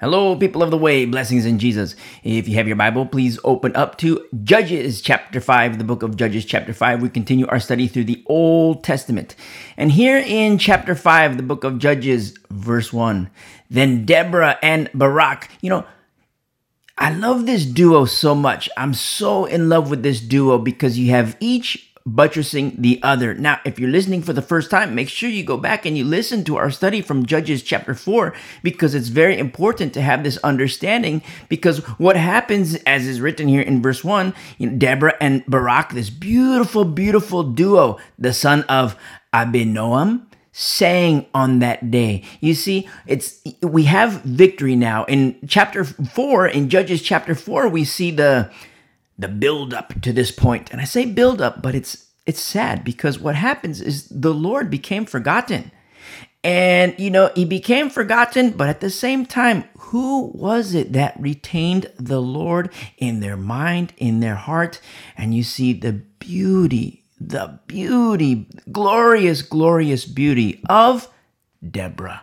Hello, people of the way, blessings in Jesus. If you have your Bible, please open up to Judges chapter 5, the book of Judges chapter 5. We continue our study through the Old Testament. And here in chapter 5, the book of Judges, verse 1, then Deborah and Barak, you know, I love this duo so much. I'm so in love with this duo because you have each buttressing the other. Now, if you're listening for the first time, make sure you go back and you listen to our study from Judges chapter 4 because it's very important to have this understanding because what happens as is written here in verse 1, you know, Deborah and Barak, this beautiful beautiful duo, the son of Abinoam, sang on that day. You see, it's we have victory now. In chapter 4 in Judges chapter 4, we see the the build up to this point. And I say build up, but it's it's sad because what happens is the Lord became forgotten. And you know, he became forgotten, but at the same time, who was it that retained the Lord in their mind, in their heart? And you see the beauty, the beauty, glorious, glorious beauty of Deborah.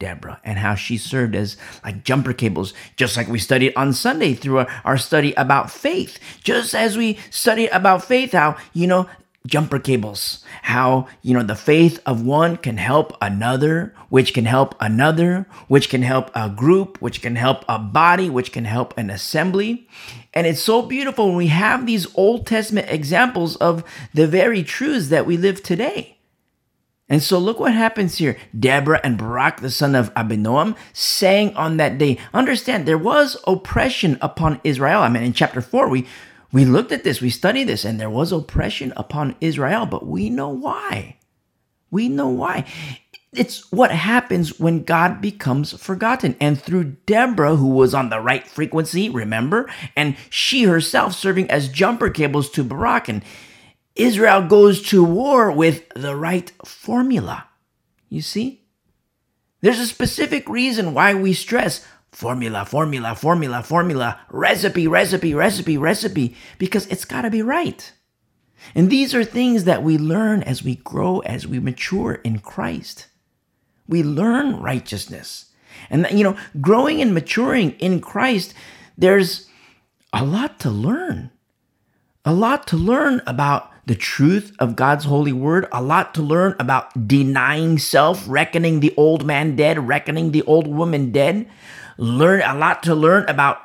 Deborah and how she served as like jumper cables, just like we studied on Sunday through our, our study about faith. Just as we studied about faith, how, you know, jumper cables, how, you know, the faith of one can help another, which can help another, which can help a group, which can help a body, which can help an assembly. And it's so beautiful when we have these Old Testament examples of the very truths that we live today. And so look what happens here. Deborah and Barak, the son of Abinoam, sang on that day. Understand, there was oppression upon Israel. I mean, in chapter 4, we, we looked at this, we studied this, and there was oppression upon Israel, but we know why. We know why. It's what happens when God becomes forgotten. And through Deborah, who was on the right frequency, remember, and she herself serving as jumper cables to Barak, and Israel goes to war with the right formula. You see? There's a specific reason why we stress formula, formula, formula, formula, recipe, recipe, recipe, recipe, because it's got to be right. And these are things that we learn as we grow, as we mature in Christ. We learn righteousness. And, you know, growing and maturing in Christ, there's a lot to learn. A lot to learn about the truth of God's holy word, a lot to learn about denying self, reckoning the old man dead, reckoning the old woman dead. Learn a lot to learn about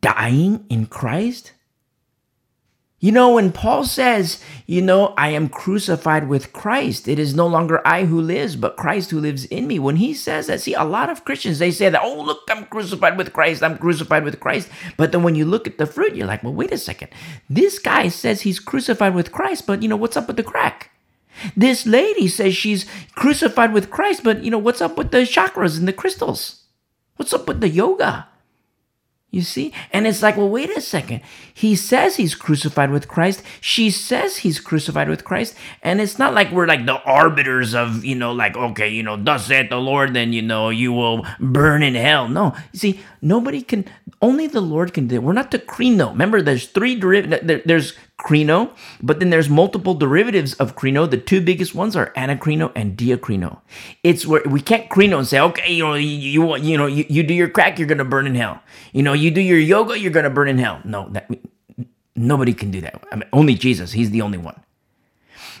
dying in Christ. You know, when Paul says, you know, I am crucified with Christ, it is no longer I who lives, but Christ who lives in me. When he says that, see, a lot of Christians, they say that, oh, look, I'm crucified with Christ, I'm crucified with Christ. But then when you look at the fruit, you're like, well, wait a second. This guy says he's crucified with Christ, but, you know, what's up with the crack? This lady says she's crucified with Christ, but, you know, what's up with the chakras and the crystals? What's up with the yoga? You see? And it's like, well, wait a second. He says he's crucified with Christ. She says he's crucified with Christ. And it's not like we're like the arbiters of, you know, like, okay, you know, thus saith the Lord, then, you know, you will burn in hell. No. You see, nobody can, only the Lord can do it. We're not the krino. Remember, there's three derivatives. There's krino, but then there's multiple derivatives of krino. The two biggest ones are anakrino and diakrino. It's where we can't krino and say, okay, you know, you, you, you know, you, you do your crack, you're to burn in hell. You know, you do your yoga, you're to burn in hell. No, that, nobody can do that. I mean, only Jesus. He's the only one.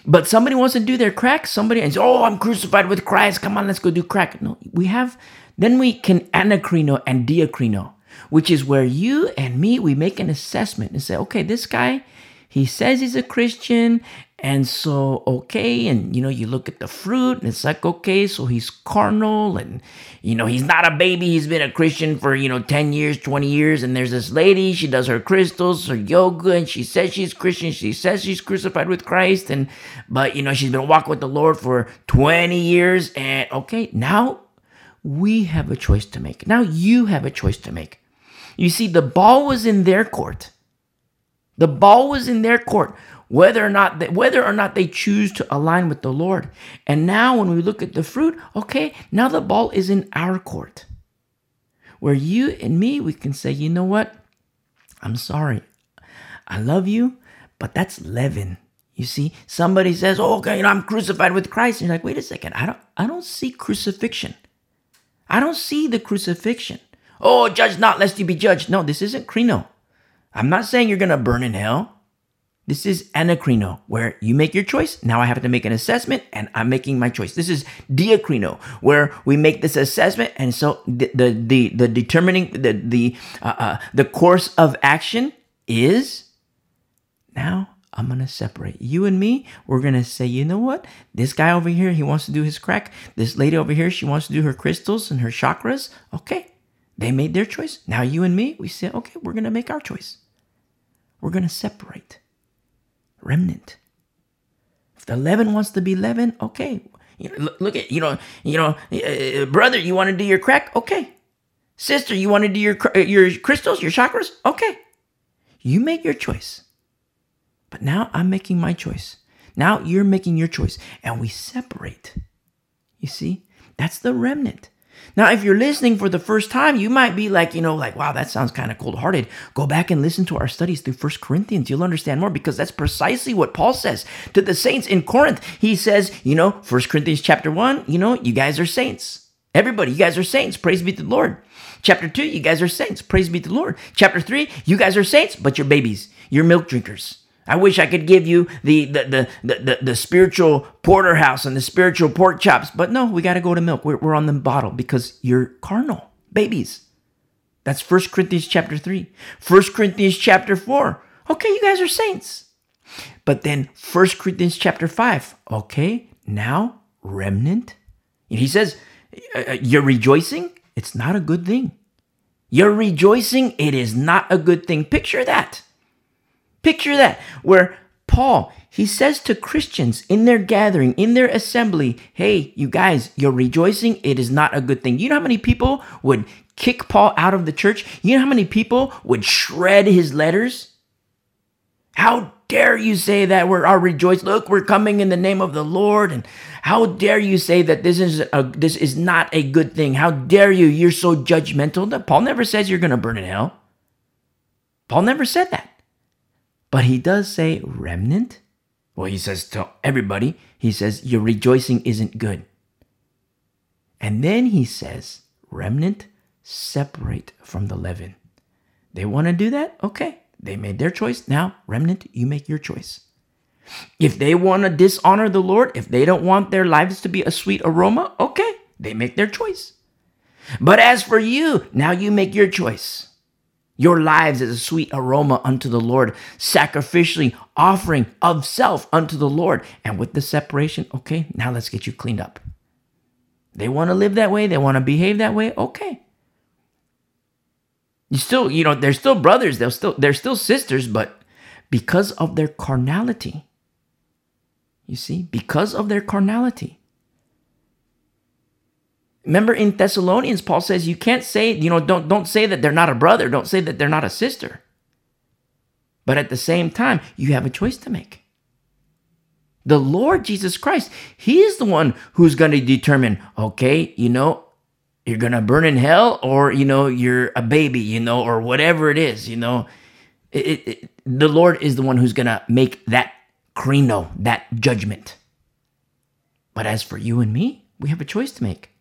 But somebody wants to do their crack, somebody and says, oh, I'm crucified with Christ. Come on, let's go do crack. No, we have, then we can anakrino and diakrino, which is where you and me, we make an assessment and say, okay, this guy, he says he's a Christian, and so okay, and you know, you look at the fruit, and it's like okay, so he's carnal, and you know, he's not a baby, he's been a Christian for you know 10 years, 20 years, and there's this lady, she does her crystals, her yoga, and she says she's Christian, she says she's crucified with Christ, and but you know, she's been walking with the Lord for 20 years, and okay, now we have a choice to make. Now you have a choice to make. You see, the ball was in their court. The ball was in their court, whether or not they, whether or not they choose to align with the Lord. And now, when we look at the fruit, okay, now the ball is in our court, where you and me we can say, you know what, I'm sorry, I love you, but that's leaven. You see, somebody says, oh, okay, you know, I'm crucified with Christ. And you're like, wait a second, I don't, I don't see crucifixion. I don't see the crucifixion. Oh, judge not lest you be judged. No, this isn't krino. I'm not saying you're going to burn in hell. This is anakrino, where you make your choice. Now I have to make an assessment and I'm making my choice. This is diakrino, where we make this assessment and so the the the, the determining the the uh, uh, the course of action is now I'm gonna separate you and me. We're gonna say, you know what? This guy over here, he wants to do his crack. This lady over here, she wants to do her crystals and her chakras. Okay, they made their choice. Now you and me, we say, okay, we're gonna make our choice. We're gonna separate remnant. If the leaven wants to be leaven, okay. You know, look, look, at you know, you know, uh, brother, you want to do your crack, okay. Sister, you want to do your your crystals, your chakras, okay. You make your choice. But now I'm making my choice. Now you're making your choice, and we separate. You see, that's the remnant. Now, if you're listening for the first time, you might be like, you know, like, wow, that sounds kind of cold hearted. Go back and listen to our studies through First Corinthians. You'll understand more because that's precisely what Paul says to the saints in Corinth. He says, you know, First Corinthians chapter one, you know, you guys are saints. Everybody, you guys are saints. Praise be to the Lord. Chapter two, you guys are saints. Praise be to the Lord. Chapter three, you guys are saints, but you're babies. You're milk drinkers. I wish I could give you the the the the, the, the spiritual porterhouse and the spiritual pork chops, but no, we got to go to milk. We're, we're on the bottle because you're carnal babies. That's First Corinthians chapter 3. First Corinthians chapter 4. Okay, you guys are saints. But then First Corinthians chapter 5. Okay, now remnant. He says, uh, uh, You're rejoicing? It's not a good thing. You're rejoicing? It is not a good thing. Picture that. Picture that, where Paul, he says to Christians in their gathering, in their assembly, hey, you guys, you're rejoicing. It is not a good thing. You know how many people would kick Paul out of the church? You know how many people would shred his letters? How dare you say that we're our rejoice? Look, we're coming in the name of the Lord. And how dare you say that this is a, this is not a good thing? How dare you? You're so judgmental. Paul never says you're going to burn in hell. Paul never said that. But he does say remnant. Well, he says to everybody, he says, Your rejoicing isn't good. And then he says, Remnant, separate from the leaven. They want to do that? Okay. They made their choice. Now, remnant, you make your choice. If they want to dishonor the Lord, if they don't want their lives to be a sweet aroma, okay, they make their choice. But as for you, now you make your choice your lives as a sweet aroma unto the Lord, sacrificially offering of self unto the Lord. And with the separation, okay, now let's get you cleaned up. They want to live that way, they want to behave that way, okay. You still, you know, they're still brothers, they're still they're still sisters, but because of their carnality, you see, because of their carnality, Remember in Thessalonians, Paul says you can't say, you know, don't, don't say that they're not a brother. Don't say that they're not a sister. But at the same time, you have a choice to make. The Lord Jesus Christ, He is the one who's going to determine, okay, you know, you're going to burn in hell or, you know, you're a baby, you know, or whatever it is, you know. It, it, the Lord is the one who's going to make that krino, that judgment. But as for you and me, we have a choice to make.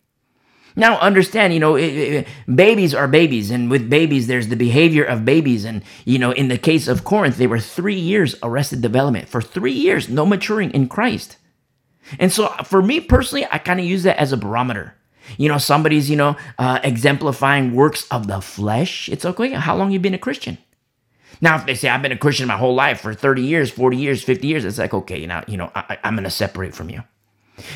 Now, understand, you know, it, it, babies are babies, and with babies, there's the behavior of babies. And, you know, in the case of Corinth, they were three years arrested development. For three years, no maturing in Christ. And so, for me personally, I kind of use that as a barometer. You know, somebody's, you know, uh, exemplifying works of the flesh. It's okay. How long you been a Christian? Now, if they say I've been a Christian my whole life for 30 years, 40 years, 50 years, it's like, okay, now, you know, I, I'm going to separate from you.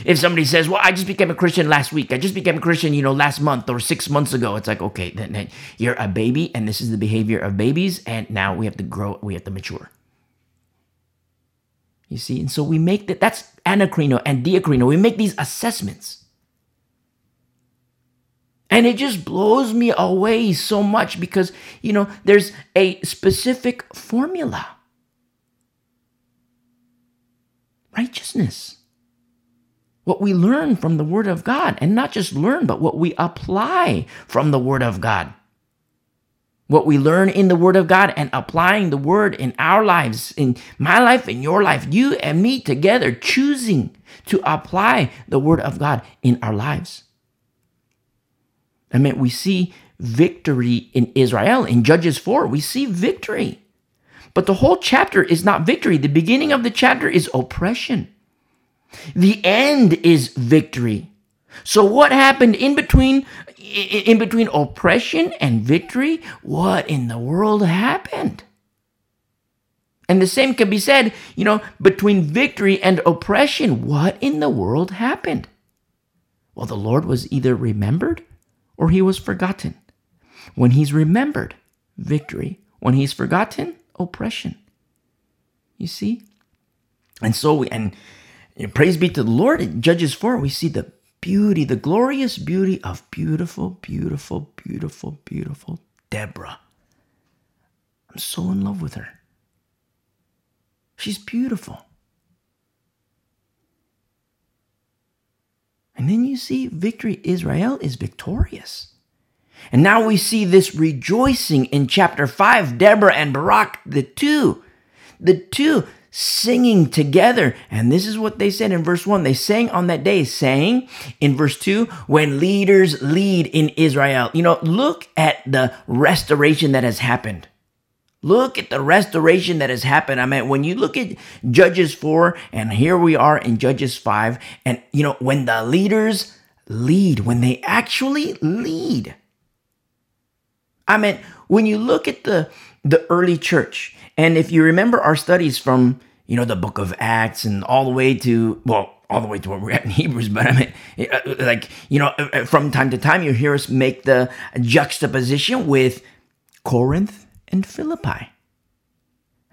If somebody says, "Well, I just became a Christian last week. I just became a Christian, you know, last month or 6 months ago." It's like, "Okay, then, then you're a baby and this is the behavior of babies and now we have to grow, we have to mature." You see? And so we make that that's anakrino and diakrino. We make these assessments. And it just blows me away so much because, you know, there's a specific formula. Righteousness what we learn from the Word of God, and not just learn, but what we apply from the Word of God. What we learn in the Word of God and applying the Word in our lives, in my life, in your life, you and me together, choosing to apply the Word of God in our lives. I mean, we see victory in Israel. In Judges 4, we see victory. But the whole chapter is not victory. The beginning of the chapter is oppression. The end is victory. So what happened in between in between oppression and victory? What in the world happened? And the same can be said, you know, between victory and oppression. What in the world happened? Well, the Lord was either remembered or he was forgotten. When he's remembered, victory. When he's forgotten, oppression. You see? And so, we, and know, praise be to the Lord. In Judges 4, we see the beauty, the glorious beauty of beautiful, beautiful, beautiful, beautiful Deborah. I'm so in love with her. She's beautiful. And then you see victory. Israel is victorious. And now we see this rejoicing in chapter 5. Deborah and Barak, the two, the two singing together. And this is what they said in verse 1. They sang on that day, saying in verse 2, when leaders lead in Israel. You know, look at the restoration that has happened. Look at the restoration that has happened. I mean, when you look at Judges 4, and here we are in Judges 5, and you know, when the leaders lead, when they actually lead. I mean, when you look at the the early church, and if you remember our studies from, you know, the book of Acts and all the way to, well, all the way to where we're at in Hebrews, but I mean, uh, like, you know, uh, uh, from time to time, you hear us make the juxtaposition with Corinth and Philippi.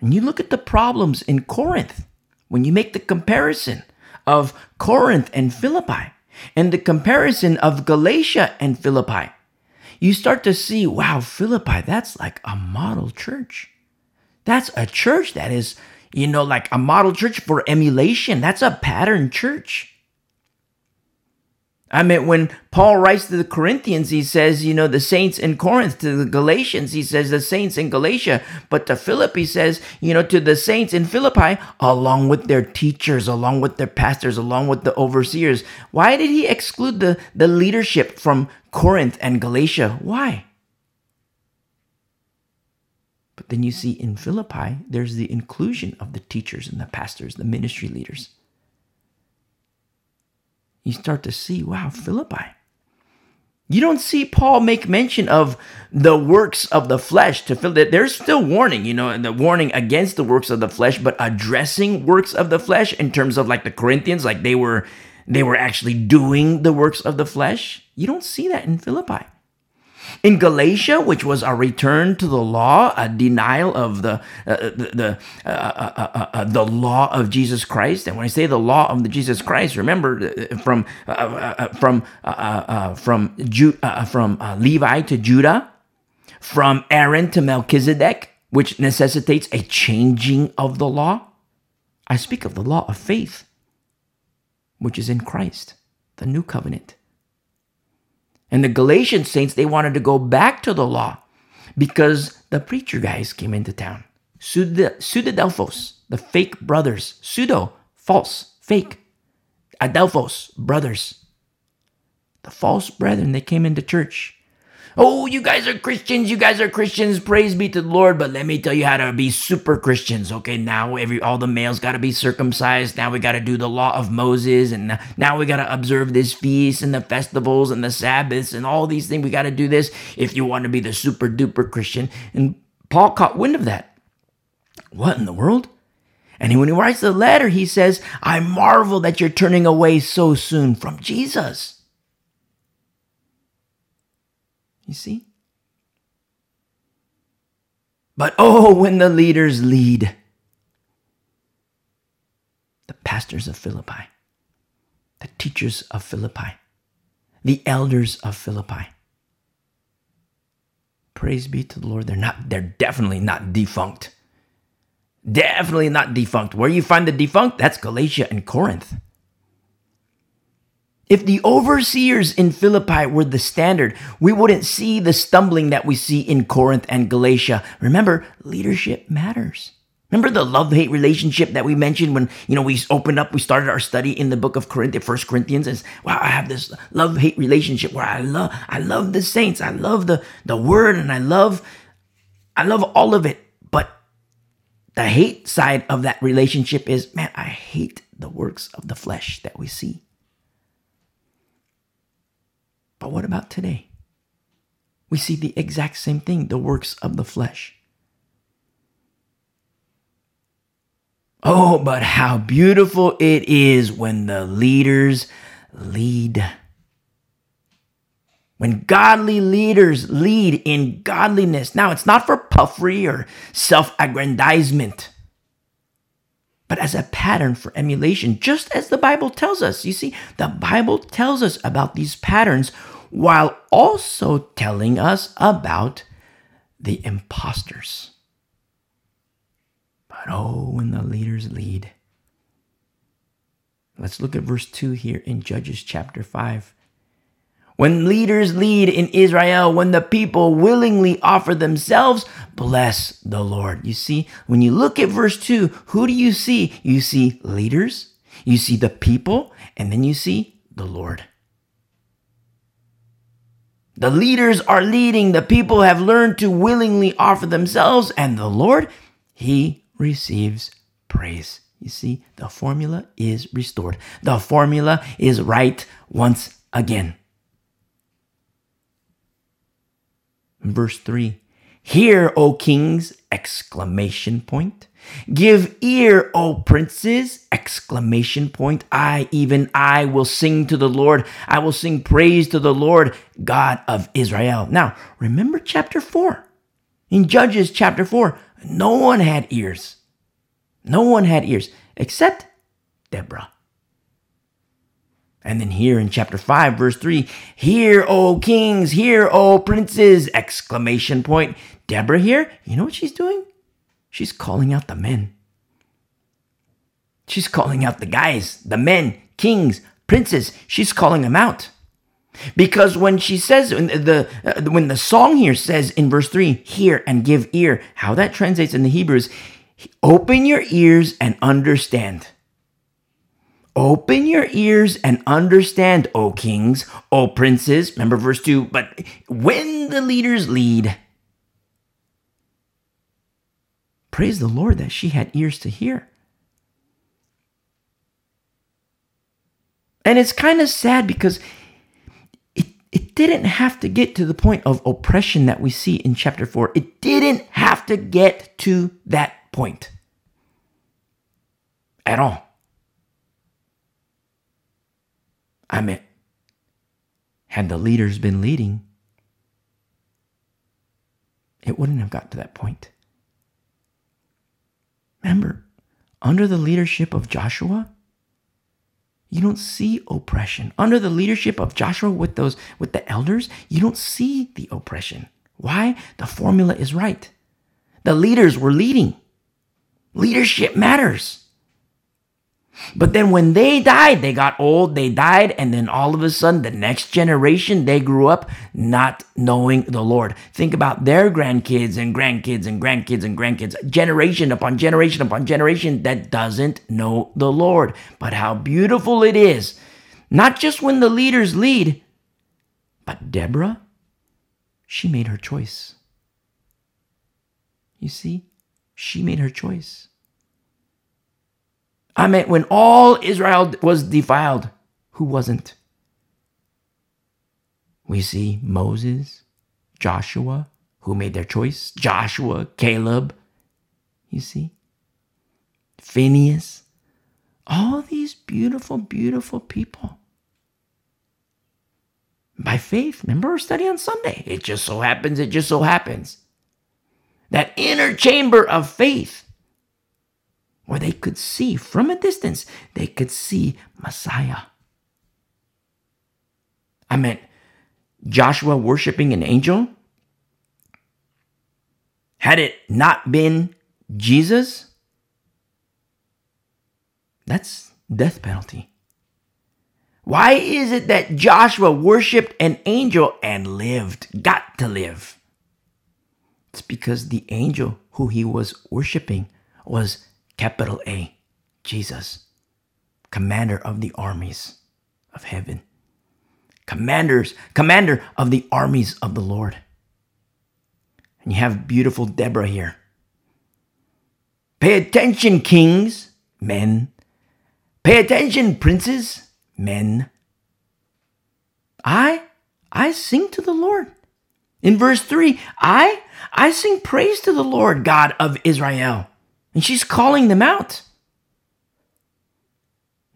And you look at the problems in Corinth when you make the comparison of Corinth and Philippi and the comparison of Galatia and Philippi, you start to see, wow, Philippi, that's like a model church. That's a church that is, you know, like a model church for emulation. That's a pattern church. I mean, when Paul writes to the Corinthians, he says, you know, the saints in Corinth, to the Galatians, he says the saints in Galatia, but to Philip, he says, you know, to the saints in Philippi, along with their teachers, along with their pastors, along with the overseers. Why did he exclude the, the leadership from Corinth and Galatia? Why? But then you see in Philippi, there's the inclusion of the teachers and the pastors, the ministry leaders you start to see, wow, Philippi. You don't see Paul make mention of the works of the flesh to fill that. There's still warning, you know, the warning against the works of the flesh, but addressing works of the flesh in terms of like the Corinthians, like they were they were actually doing the works of the flesh. You don't see that in Philippi. In Galatia, which was a return to the law, a denial of the uh, the the, uh uh, uh, uh, the law of Jesus Christ, and when I say the law of the Jesus Christ, remember uh, from from from Ju- from Levi to Judah, from Aaron to Melchizedek, which necessitates a changing of the law. I speak of the law of faith, which is in Christ, the new covenant. And the Galatian saints, they wanted to go back to the law because the preacher guys came into town. Pseudadelphos, the fake brothers. Pseudo, false, fake. Adelphos, brothers. The false brethren, they came into church Oh, you guys are Christians. You guys are Christians. Praise be to the Lord. But let me tell you how to be super Christians. Okay, now every all the males got to be circumcised. Now we got to do the law of Moses, and now we got to observe this feast and the festivals and the Sabbaths and all these things. We got to do this if you want to be the super duper Christian. And Paul caught wind of that. What in the world? And when he writes the letter, he says, I marvel that you're turning away so soon from Jesus. You see? But oh, when the leaders lead, the pastors of Philippi, the teachers of Philippi, the elders of Philippi. Praise be to the Lord. They're not, they're definitely not defunct. Definitely not defunct. Where you find the defunct, that's Galatia and Corinth. If the overseers in Philippi were the standard, we wouldn't see the stumbling that we see in Corinth and Galatia. Remember, leadership matters. Remember the love-hate relationship that we mentioned when, you know, we opened up, we started our study in the book of Corinthians, First Corinthians, and wow, I have this love-hate relationship where I love, I love the saints, I love the the word, and I love, I love all of it. But the hate side of that relationship is, man, I hate the works of the flesh that we see. But what about today? We see the exact same thing, the works of the flesh. Oh, but how beautiful it is when the leaders lead. When godly leaders lead in godliness. Now, it's not for puffery or self aggrandizement, but as a pattern for emulation, just as the Bible tells us. You see, the Bible tells us about these patterns while also telling us about the imposters. But oh, when the leaders lead. Let's look at verse 2 here in Judges chapter 5. When leaders lead in Israel, when the people willingly offer themselves, bless the Lord. You see, when you look at verse 2, who do you see? You see leaders, you see the people, and then you see the Lord. The leaders are leading, the people have learned to willingly offer themselves, and the Lord, He receives praise. You see, the formula is restored. The formula is right once again. Verse 3 Hear, O kings! Exclamation point. Give ear, O princes! Exclamation point. I, even I, will sing to the Lord. I will sing praise to the Lord, God of Israel. Now, remember chapter 4. In Judges chapter 4, no one had ears. No one had ears except Deborah. And then here in chapter 5, verse 3, hear, O kings, hear, O princes! Exclamation point. Deborah here, you know what she's doing? She's calling out the men. She's calling out the guys, the men, kings, princes. She's calling them out. Because when she says when the uh, when the song here says in verse 3, hear and give ear, how that translates in the Hebrews, open your ears and understand. Open your ears and understand, O kings, O princes. Remember verse 2, but when the leaders lead, praise the Lord that she had ears to hear. And it's kind of sad because it it didn't have to get to the point of oppression that we see in chapter 4. It didn't have to get to that point at all. I mean, had the leaders been leading, it wouldn't have got to that point. Remember, under the leadership of Joshua, you don't see oppression. Under the leadership of Joshua with those with the elders, you don't see the oppression. Why? The formula is right. The leaders were leading. Leadership matters. But then when they died, they got old, they died, and then all of a sudden, the next generation, they grew up not knowing the Lord. Think about their grandkids and grandkids and grandkids and grandkids, generation upon generation upon generation that doesn't know the Lord. But how beautiful it is, not just when the leaders lead, but Deborah, she made her choice. You see, she made her choice. I mean, when all Israel was defiled, who wasn't? We see Moses, Joshua, who made their choice, Joshua, Caleb, you see, Phineas, all these beautiful, beautiful people. By faith, remember our study on Sunday? It just so happens, it just so happens. That inner chamber of faith where they could see from a distance, they could see Messiah. I meant Joshua worshiping an angel. Had it not been Jesus, that's death penalty. Why is it that Joshua worshiped an angel and lived, got to live? It's because the angel who he was worshiping was capital A, Jesus, commander of the armies of heaven. Commanders, commander of the armies of the Lord. And you have beautiful Deborah here. Pay attention, kings, men. Pay attention, princes, men. I, I sing to the Lord. In verse 3, I, I sing praise to the Lord God of Israel. And she's calling them out.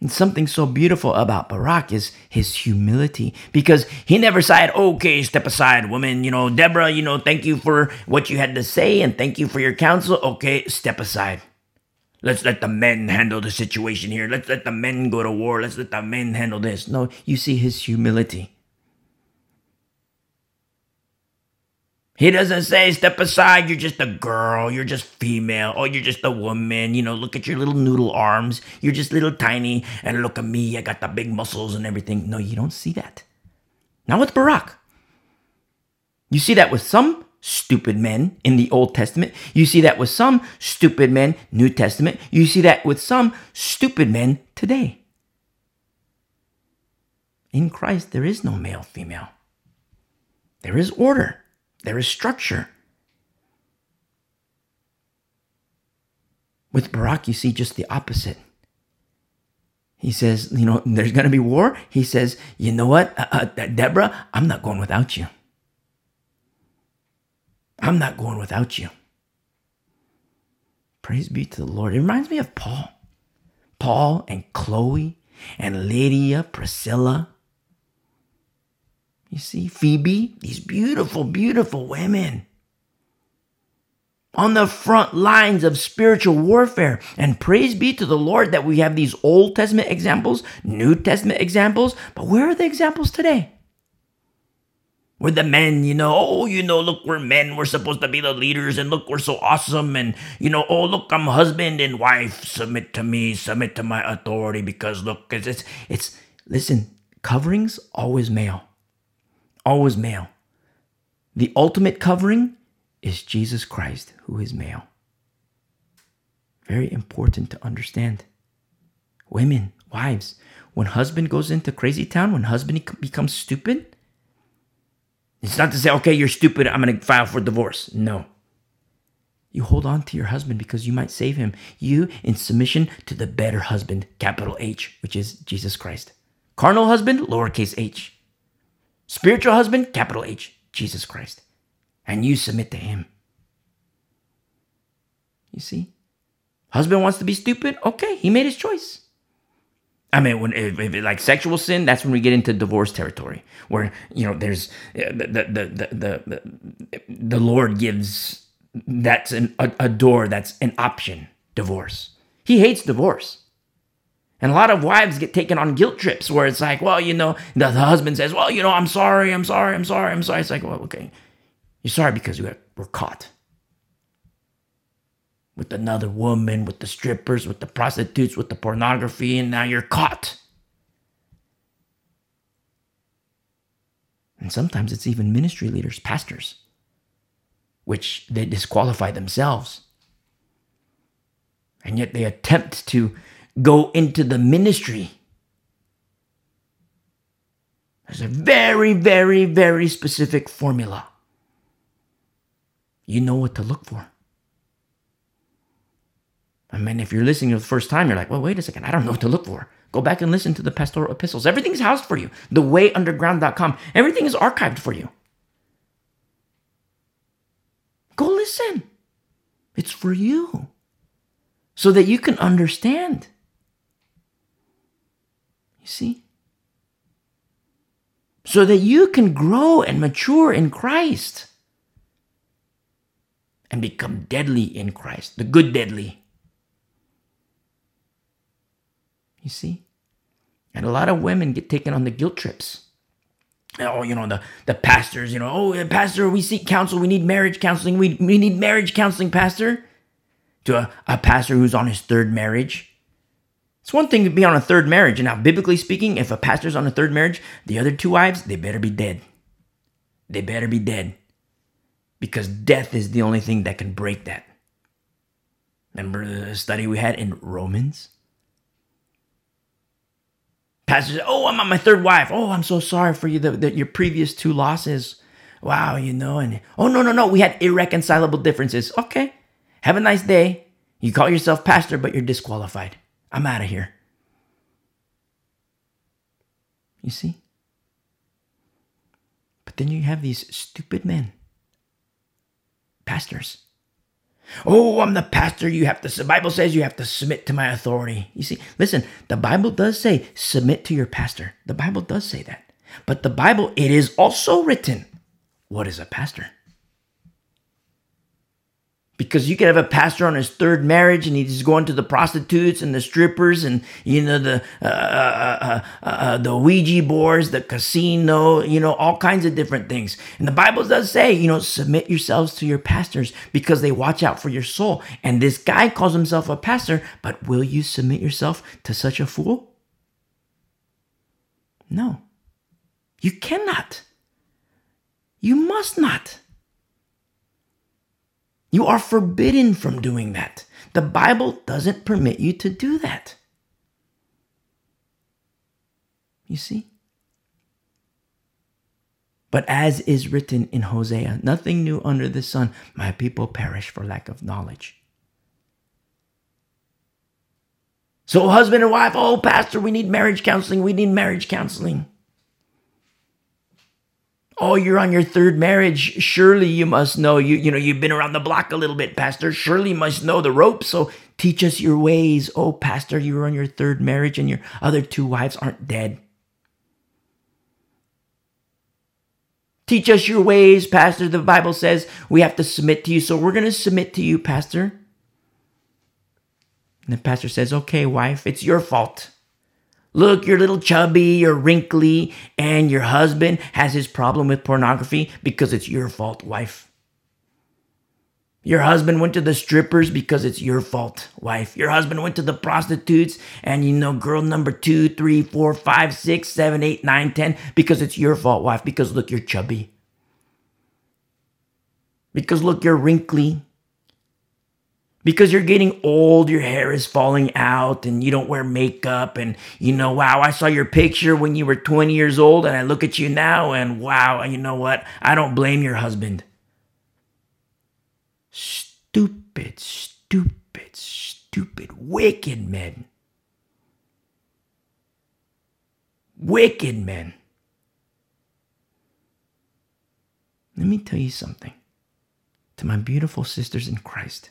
And something so beautiful about Barak is his humility because he never said, okay, step aside, woman. You know, Deborah, you know, thank you for what you had to say and thank you for your counsel. Okay, step aside. Let's let the men handle the situation here. Let's let the men go to war. Let's let the men handle this. No, you see his humility. He doesn't say, step aside, you're just a girl, you're just female, or you're just a woman, you know, look at your little noodle arms, you're just little tiny, and look at me, I got the big muscles and everything. No, you don't see that. Not with Barak. You see that with some stupid men in the Old Testament. You see that with some stupid men, New Testament. You see that with some stupid men today. In Christ, there is no male, female. There is order. There is structure. With Barak, you see just the opposite. He says, you know, there's going to be war. He says, you know what, uh, uh, Deborah, I'm not going without you. I'm not going without you. Praise be to the Lord. It reminds me of Paul. Paul and Chloe and Lydia, Priscilla, you see, Phoebe, these beautiful, beautiful women on the front lines of spiritual warfare. And praise be to the Lord that we have these Old Testament examples, New Testament examples, but where are the examples today? We're the men, you know, oh, you know, look, we're men, we're supposed to be the leaders, and look, we're so awesome, and, you know, oh, look, I'm husband and wife, submit to me, submit to my authority, because look, it's, it's, it's listen, coverings always male always male. The ultimate covering is Jesus Christ, who is male. Very important to understand. Women, wives, when husband goes into crazy town, when husband becomes stupid, it's not to say, okay, you're stupid, I'm going to file for divorce. No. You hold on to your husband because you might save him. You in submission to the better husband, capital H, which is Jesus Christ. Carnal husband, lowercase h. Spiritual husband, capital H, Jesus Christ. And you submit to him. You see? Husband wants to be stupid? Okay, he made his choice. I mean, when if, if like sexual sin, that's when we get into divorce territory, where you know there's uh, the the the the the, the Lord gives that's an, a, a door that's an option. Divorce. He hates divorce. And a lot of wives get taken on guilt trips where it's like, well, you know, the, the husband says, well, you know, I'm sorry, I'm sorry, I'm sorry, I'm sorry. It's like, well, okay. You're sorry because you were caught with another woman, with the strippers, with the prostitutes, with the pornography, and now you're caught. And sometimes it's even ministry leaders, pastors, which they disqualify themselves. And yet they attempt to go into the ministry. There's a very, very, very specific formula. You know what to look for. I mean, if you're listening for the first time, you're like, well, wait a second, I don't know what to look for. Go back and listen to the pastoral epistles. Everything's housed for you. The Thewayunderground.com. Everything is archived for you. Go listen. It's for you so that you can understand. You see? So that you can grow and mature in Christ and become deadly in Christ, the good deadly. You see? And a lot of women get taken on the guilt trips. Oh, you know, the, the pastors, you know, oh, pastor, we seek counsel. We need marriage counseling. We, we need marriage counseling, pastor. To a, a pastor who's on his third marriage. It's one thing to be on a third marriage. And now, biblically speaking, if a pastor's on a third marriage, the other two wives, they better be dead. They better be dead. Because death is the only thing that can break that. Remember the study we had in Romans? Pastor said, Oh, I'm on my third wife. Oh, I'm so sorry for you, that your previous two losses. Wow, you know, and oh, no, no, no, we had irreconcilable differences. Okay, have a nice day. You call yourself pastor, but you're disqualified. I'm out of here. You see? But then you have these stupid men, pastors. Oh, I'm the pastor. You have to, the Bible says you have to submit to my authority. You see, listen, the Bible does say submit to your pastor. The Bible does say that. But the Bible, it is also written, what is a pastor? Because you could have a pastor on his third marriage and he's going to the prostitutes and the strippers and you know the uh, uh, uh, uh, the Ouija boards, the casino, you know all kinds of different things. And the Bible does say, you know, submit yourselves to your pastors because they watch out for your soul. And this guy calls himself a pastor, but will you submit yourself to such a fool? No, you cannot. You must not. You are forbidden from doing that. The Bible doesn't permit you to do that. You see? But as is written in Hosea, nothing new under the sun, my people perish for lack of knowledge. So, husband and wife, oh, Pastor, we need marriage counseling. We need marriage counseling. Oh, you're on your third marriage. Surely you must know. You, you know, you've been around the block a little bit, Pastor. Surely you must know the ropes. So teach us your ways. Oh, Pastor, you're on your third marriage and your other two wives aren't dead. Teach us your ways, Pastor. The Bible says we have to submit to you. So we're going to submit to you, Pastor. And the pastor says, Okay, wife, it's your fault. Look, you're little chubby, you're wrinkly, and your husband has his problem with pornography because it's your fault, wife. Your husband went to the strippers because it's your fault, wife. Your husband went to the prostitutes and you know, girl number two, three, four, five, six, seven, eight, nine, ten, because it's your fault, wife. Because look, you're chubby. Because look, you're wrinkly because you're getting old, your hair is falling out, and you don't wear makeup. And you know, wow, I saw your picture when you were 20 years old, and I look at you now, and wow, you know what? I don't blame your husband. Stupid, stupid, stupid, wicked men. Wicked men. Let me tell you something to my beautiful sisters in Christ.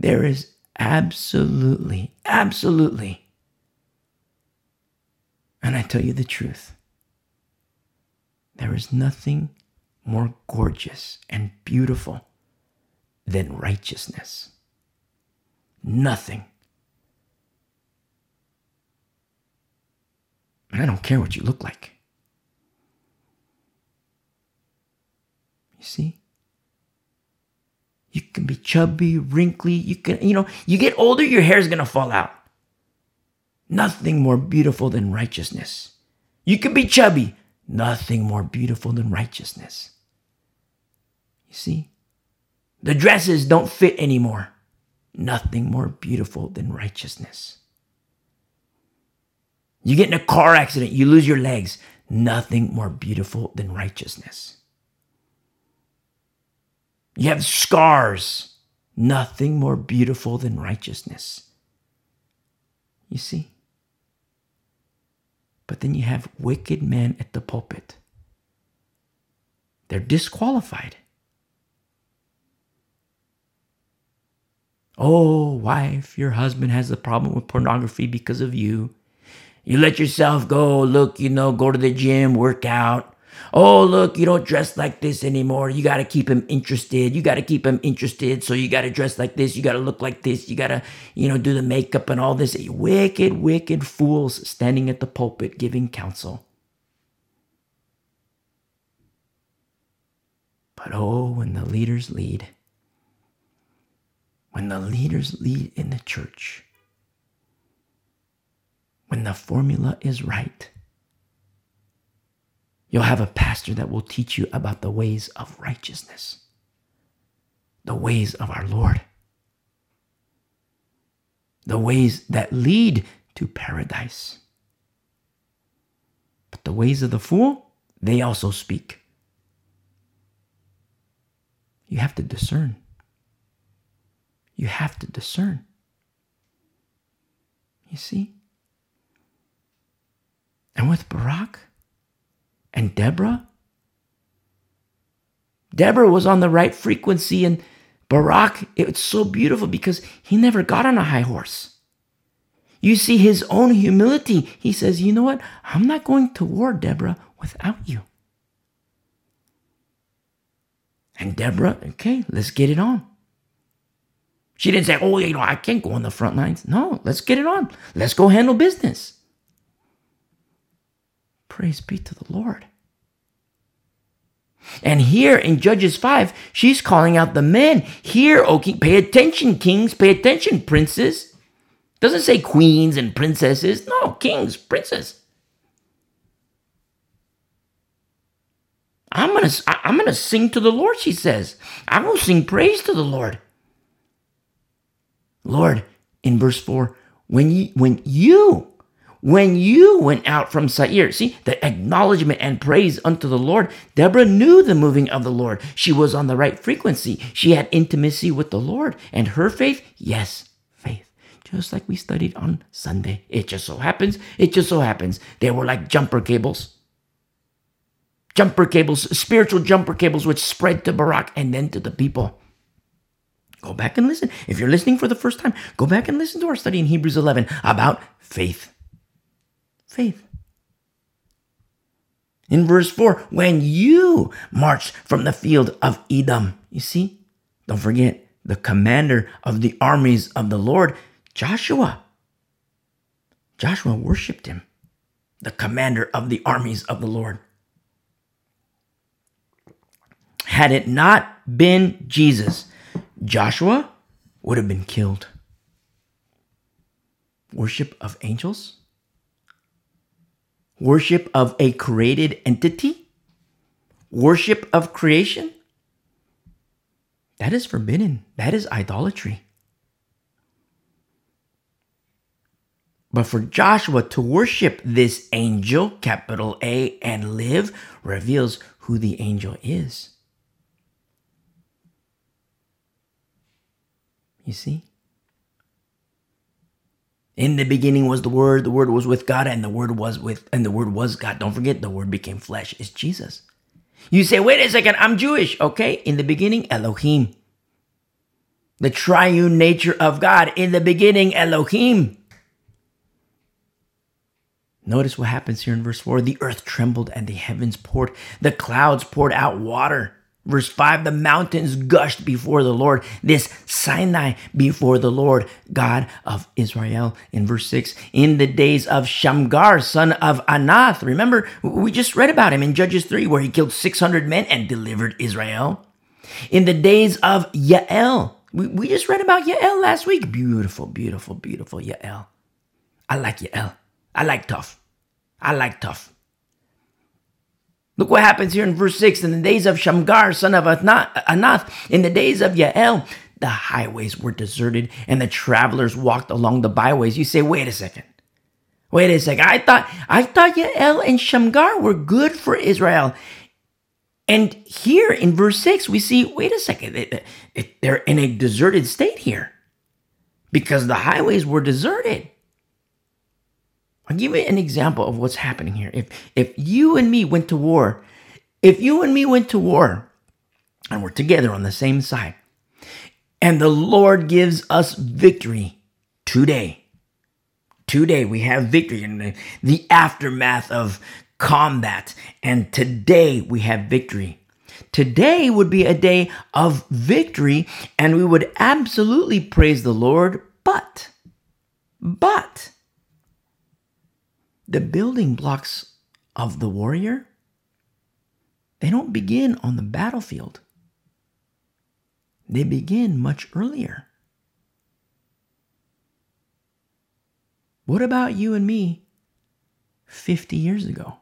There is absolutely, absolutely, and I tell you the truth, there is nothing more gorgeous and beautiful than righteousness. Nothing. And I don't care what you look like. You see? You can be chubby, wrinkly. You can, you know, you get older, your hair is going to fall out. Nothing more beautiful than righteousness. You can be chubby. Nothing more beautiful than righteousness. You see? The dresses don't fit anymore. Nothing more beautiful than righteousness. You get in a car accident, you lose your legs. Nothing more beautiful than righteousness. You have scars. Nothing more beautiful than righteousness. You see? But then you have wicked men at the pulpit. They're disqualified. Oh, wife, your husband has a problem with pornography because of you. You let yourself go, look, you know, go to the gym, work out. Oh, look, you don't dress like this anymore. You got to keep him interested. You got to keep him interested. So you got to dress like this. You got to look like this. You got to, you know, do the makeup and all this. Wicked, wicked fools standing at the pulpit giving counsel. But oh, when the leaders lead, when the leaders lead in the church, when the formula is right, You'll have a pastor that will teach you about the ways of righteousness, the ways of our Lord. the ways that lead to paradise. But the ways of the fool, they also speak. You have to discern. You have to discern. You see? And with Barak and Deborah, Deborah was on the right frequency, and Barak, it's so beautiful because he never got on a high horse. You see his own humility. He says, You know what? I'm not going to war, Deborah, without you. And Deborah, okay, let's get it on. She didn't say, Oh, you know, I can't go on the front lines. No, let's get it on. Let's go handle business. Praise be to the Lord. And here in Judges 5, she's calling out the men. Hear, O king, pay attention, kings, pay attention, princes. Doesn't say queens and princesses. No, kings, princes. I'm gonna I'm gonna sing to the Lord, she says. I will sing praise to the Lord. Lord, in verse 4, when you when you when you went out from Seir. See, the acknowledgement and praise unto the Lord. Deborah knew the moving of the Lord. She was on the right frequency. She had intimacy with the Lord. And her faith, yes, faith. Just like we studied on Sunday. It just so happens, it just so happens. They were like jumper cables. Jumper cables, spiritual jumper cables, which spread to Barak and then to the people. Go back and listen. If you're listening for the first time, go back and listen to our study in Hebrews 11 about faith faith. In verse 4, when you marched from the field of Edom, you see, don't forget the commander of the armies of the Lord, Joshua. Joshua worshiped him, the commander of the armies of the Lord. Had it not been Jesus, Joshua would have been killed. Worship of angels? Worship of a created entity, worship of creation, that is forbidden. That is idolatry. But for Joshua to worship this angel, capital A, and live reveals who the angel is. You see? In the beginning was the Word, the Word was with God, and the Word was with, and the Word was God. Don't forget, the Word became flesh, is Jesus. You say, wait a second, I'm Jewish. Okay, in the beginning, Elohim. The triune nature of God. In the beginning, Elohim. Notice what happens here in verse 4 the earth trembled and the heavens poured, the clouds poured out water. Verse 5 The mountains gushed before the Lord, this Sinai before the Lord, God of Israel. In verse 6 In the days of Shamgar, son of Anath. Remember, we just read about him in Judges 3, where he killed 600 men and delivered Israel. In the days of Yael. We, we just read about Yael last week. Beautiful, beautiful, beautiful Yael. I like Yael. I like tough. I like tough. Look what happens here in verse 6. In the days of Shamgar, son of Anath, in the days of Yael, the highways were deserted and the travelers walked along the byways. You say, wait a second. Wait a second. I thought I thought Yael and Shamgar were good for Israel. And here in verse 6, we see, wait a second, they're in a deserted state here because the highways were deserted. I'll give you an example of what's happening here. If if you and me went to war, if you and me went to war and we're together on the same side, and the Lord gives us victory today. Today we have victory in the, the aftermath of combat, and today we have victory. Today would be a day of victory, and we would absolutely praise the Lord, but, but, the building blocks of the warrior, they don't begin on the battlefield. They begin much earlier. What about you and me 50 years ago?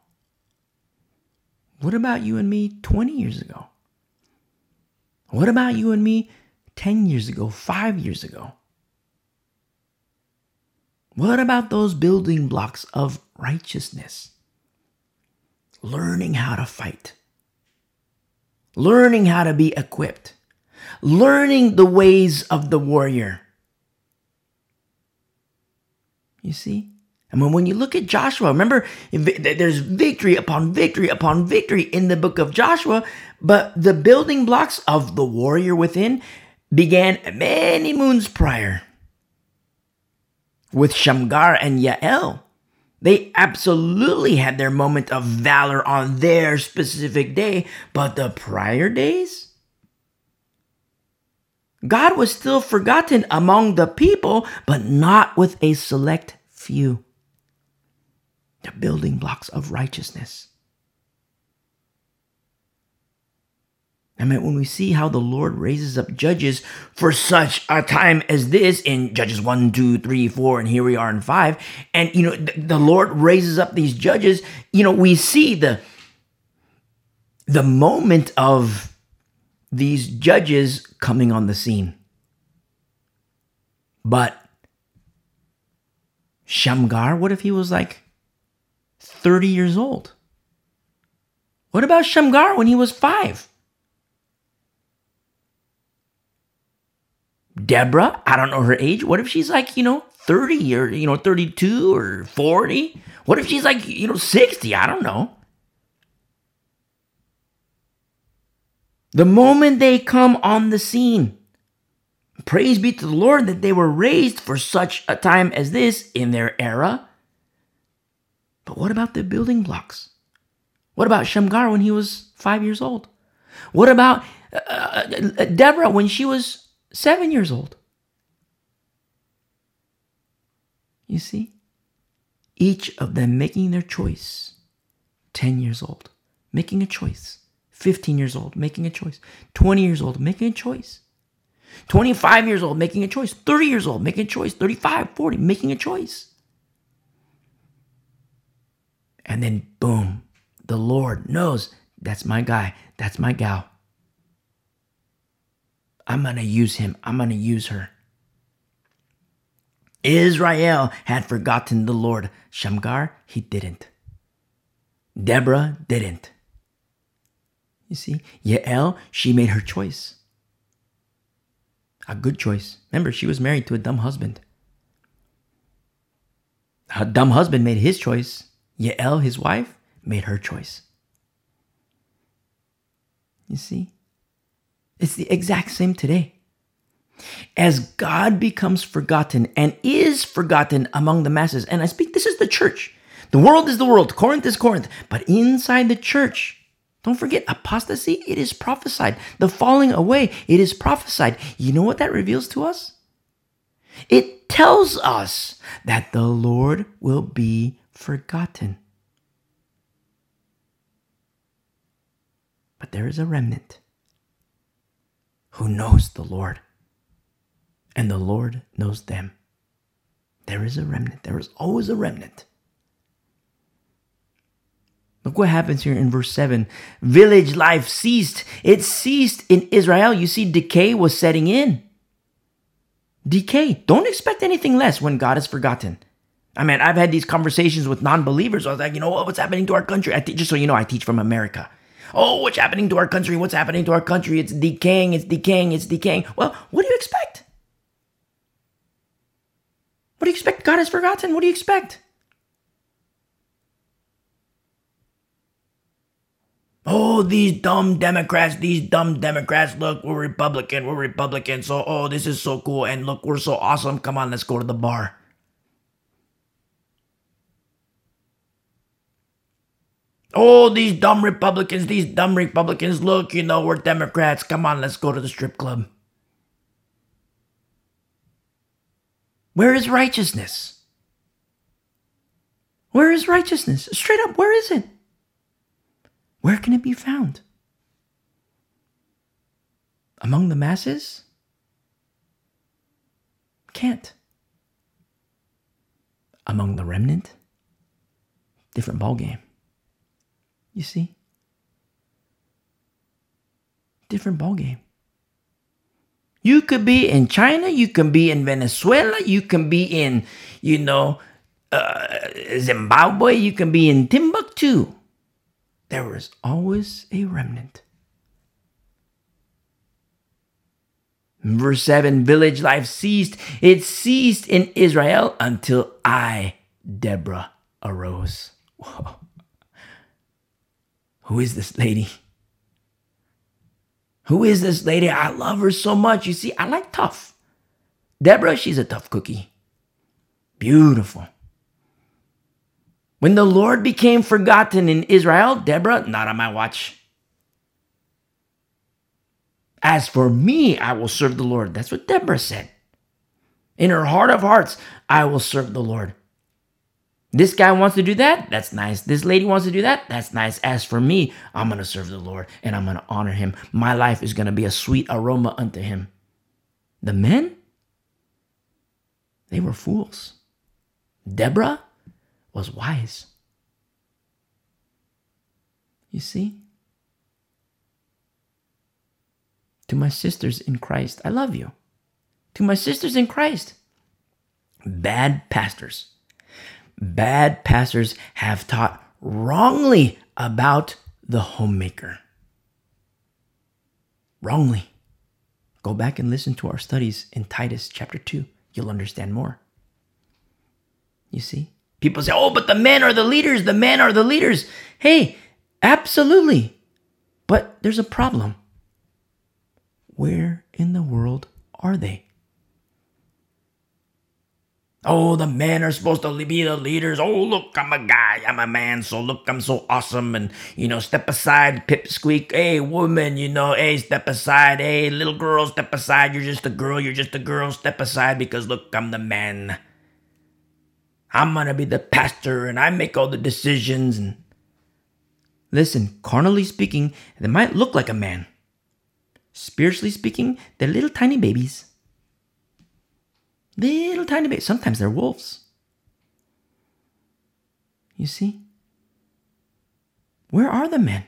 What about you and me 20 years ago? What about you and me 10 years ago, 5 years ago? What about those building blocks of righteousness? Learning how to fight, learning how to be equipped, learning the ways of the warrior. You see? I mean, when you look at Joshua, remember, there's victory upon victory upon victory in the book of Joshua, but the building blocks of the warrior within began many moons prior with Shamgar and Yael. They absolutely had their moment of valor on their specific day, but the prior days? God was still forgotten among the people, but not with a select few the building blocks of righteousness. I mean, when we see how the Lord raises up judges for such a time as this in Judges 1, 2, 3, 4, and here we are in 5, and, you know, the Lord raises up these judges, you know, we see the, the moment of these judges coming on the scene. But Shamgar, what if he was like 30 years old? What about Shamgar when he was five? Deborah, I don't know her age. What if she's like, you know, 30 or, you know, 32 or 40? What if she's like, you know, 60? I don't know. The moment they come on the scene, praise be to the Lord that they were raised for such a time as this in their era. But what about the building blocks? What about Shamgar when he was five years old? What about uh, uh, Deborah when she was seven years old? You see? Each of them making their choice, 10 years old, making a choice, 15 years old, making a choice, 20 years old, making a choice, 25 years old, making a choice, 30 years old, making a choice, 35, 40, making a choice. And then boom, the Lord knows that's my guy, that's my gal. I'm going to use him, I'm going to use her. Israel had forgotten the Lord. Shamgar, he didn't. Deborah didn't. You see, Yael, she made her choice. A good choice. Remember, she was married to a dumb husband. Her dumb husband made his choice. Yael, his wife, made her choice. You see? It's the exact same today. As God becomes forgotten and is forgotten among the masses, and I speak, this is the church. The world is the world, Corinth is Corinth, but inside the church, don't forget, apostasy, it is prophesied. The falling away, it is prophesied. You know what that reveals to us? It tells us that the Lord will be forgotten. But there is a remnant who knows the Lord, and the Lord knows them. There is a remnant. There is always a remnant. Look what happens here in verse 7. Village life ceased. It ceased in Israel. You see, decay was setting in. Decay. Don't expect anything less when God is forgotten. I mean, I've had these conversations with non believers. I was like, you know what? What's happening to our country? I just so you know, I teach from America. Oh, what's happening to our country? What's happening to our country? It's decaying, it's decaying, it's decaying. Well, what do you expect? What do you expect? God has forgotten. What do you expect? Oh, these dumb Democrats, these dumb Democrats. Look, we're Republican, we're Republican. So, oh, this is so cool. And look, we're so awesome. Come on, let's go to the bar. Oh, these dumb Republicans, these dumb Republicans. Look, you know, we're Democrats. Come on, let's go to the strip club. Where is righteousness? Where is righteousness? Straight up, where is it? Where can it be found? Among the masses? Can't. Among the remnant? Different ballgame. You see? Different ballgame. You could be in China, you can be in Venezuela, you can be in, you know, uh, Zimbabwe, you can be in Timbuktu. There was always a remnant. Verse 7 Village life ceased. It ceased in Israel until I, Deborah, arose. Whoa. Who is this lady? Who is this lady? I love her so much. You see, I like tough. Deborah, she's a tough cookie. Beautiful. When the Lord became forgotten in Israel, Deborah, not on my watch. As for me, I will serve the Lord. That's what Deborah said. In her heart of hearts, I will serve the Lord. This guy wants to do that. That's nice. This lady wants to do that. That's nice. As for me, I'm going to serve the Lord and I'm going to honor him. My life is going to be a sweet aroma unto him. The men, they were fools. Deborah was wise. You see? To my sisters in Christ, I love you. To my sisters in Christ, bad pastors bad pastors have taught wrongly about the homemaker. Wrongly. Go back and listen to our studies in Titus chapter 2. You'll understand more. You see? People say, oh, but the men are the leaders. The men are the leaders. Hey, absolutely. But there's a problem. Where in the world are they? Oh, the men are supposed to be the leaders. Oh, look, I'm a guy. I'm a man. So look, I'm so awesome. And, you know, step aside, pipsqueak. Hey, woman, you know, hey, step aside. Hey, little girl, step aside. You're just a girl. You're just a girl. Step aside because look, I'm the man. I'm going to be the pastor and I make all the decisions. And listen, carnally speaking, they might look like a man. Spiritually speaking, they're little tiny babies. Little tiny bit. Sometimes they're wolves. You see? Where are the men?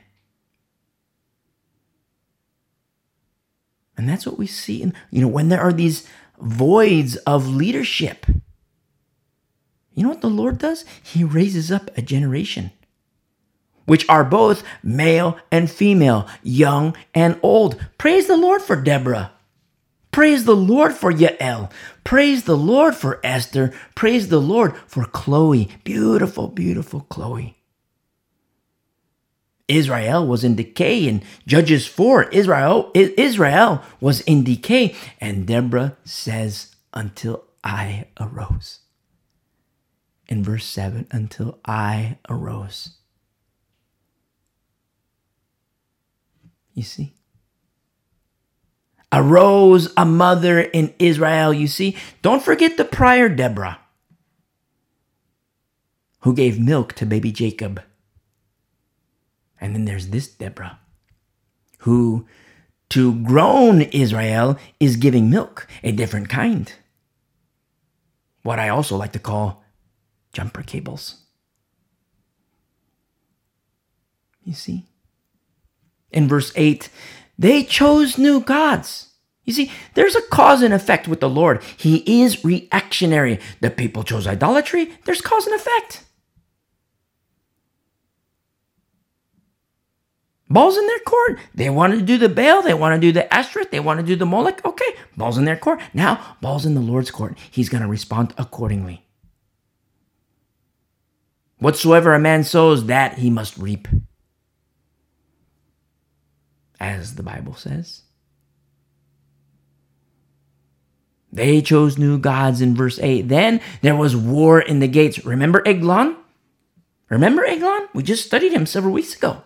And that's what we see in, you know, when there are these voids of leadership. You know what the Lord does? He raises up a generation, which are both male and female, young and old. Praise the Lord for Deborah. Praise the Lord for Yael. Praise the Lord for Esther. Praise the Lord for Chloe. Beautiful, beautiful Chloe. Israel was in decay in Judges 4. Israel, Israel was in decay. And Deborah says, until I arose. In verse 7, until I arose. You see? Arose a mother in Israel. You see, don't forget the prior Deborah who gave milk to baby Jacob. And then there's this Deborah who to grown Israel is giving milk, a different kind. What I also like to call jumper cables. You see? In verse 8, they chose new gods. You see, there's a cause and effect with the Lord. He is reactionary. The people chose idolatry, there's cause and effect. Ball's in their court. They want to do the Baal. They want to do the Ashtoreth. They want to do the Moloch. Okay, ball's in their court. Now, ball's in the Lord's court. He's going to respond accordingly. Whatsoever a man sows, that he must reap as the Bible says. They chose new gods in verse 8. Then there was war in the gates. Remember Eglon? Remember Eglon? We just studied him several weeks ago.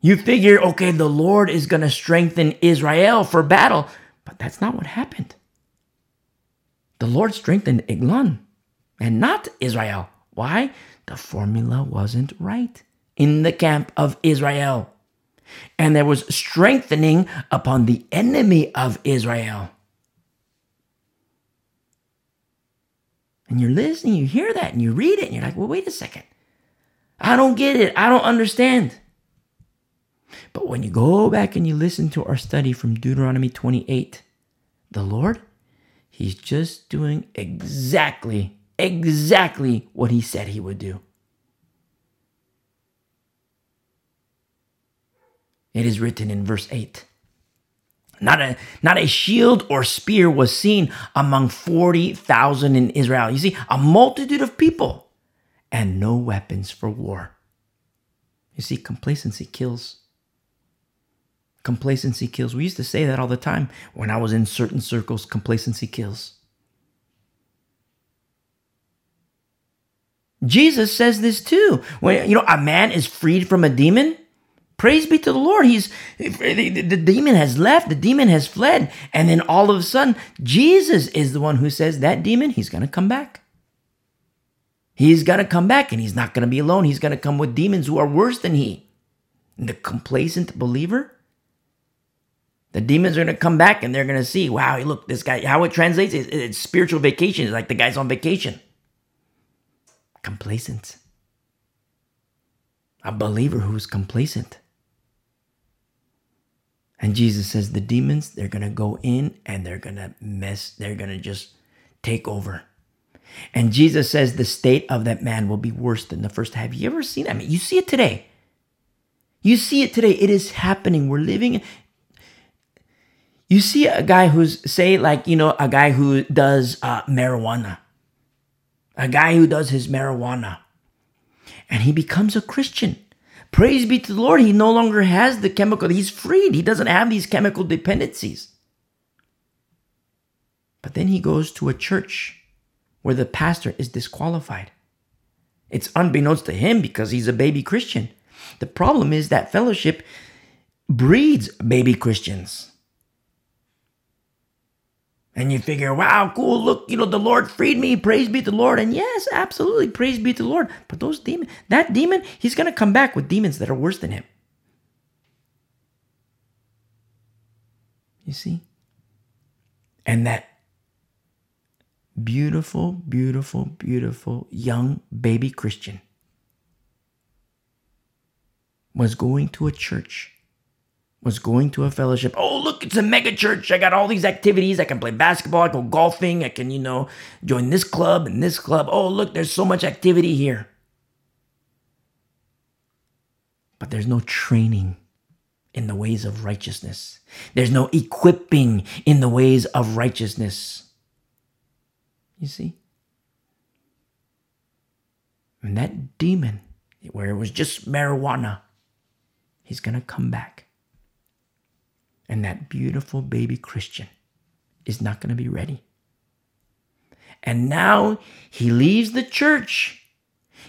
You figure, okay, the Lord is going to strengthen Israel for battle, but that's not what happened. The Lord strengthened Eglon and not Israel. Why? The formula wasn't right in the camp of Israel. And there was strengthening upon the enemy of Israel. And you're listening, you hear that, and you read it, and you're like, well, wait a second. I don't get it. I don't understand. But when you go back and you listen to our study from Deuteronomy 28, the Lord, He's just doing exactly, exactly what He said He would do. It is written in verse 8. Not a, not a shield or spear was seen among 40,000 in Israel. You see, a multitude of people and no weapons for war. You see, complacency kills. Complacency kills. We used to say that all the time when I was in certain circles complacency kills. Jesus says this too. When you know a man is freed from a demon, praise be to the Lord. He's the, the demon has left, the demon has fled, and then all of a sudden Jesus is the one who says that demon he's going to come back. He's going to come back and he's not going to be alone. He's going to come with demons who are worse than he. And the complacent believer, the demons are going to come back and they're going to see, wow, look, this guy, how it translates, it's, it's spiritual vacation. It's like the guy's on vacation. Complacent. A believer who's complacent. And Jesus says the demons, they're going to go in and they're going to mess, they're going to just take over. And Jesus says the state of that man will be worse than the first. Have you ever seen that? I mean, you see it today. You see it today. It is happening. We're living. You see a guy who's, say, like, you know, a guy who does uh, marijuana, a guy who does his marijuana, and he becomes a Christian. Praise be to the Lord. He no longer has the chemical. He's freed. He doesn't have these chemical dependencies. But then he goes to a church where the pastor is disqualified. It's unbeknownst to him because he's a baby Christian. The problem is that fellowship breeds baby Christians. And you figure, wow, cool, look, you know, the Lord freed me, praise be to the Lord. And yes, absolutely, praise be to the Lord. But those demons, that demon, he's to come back with demons that are worse than him. You see? And that beautiful, beautiful, beautiful young baby Christian was going to a church, was going to a fellowship. Oh, look, it's a mega church. I got all these activities. I can play basketball, I go golfing, I can, you know, join this club and this club. Oh, look, there's so much activity here. But there's no training in the ways of righteousness. There's no equipping in the ways of righteousness. You see? And that demon, where it was just marijuana, he's going to come back. And that beautiful baby Christian is not going to be ready. And now he leaves the church.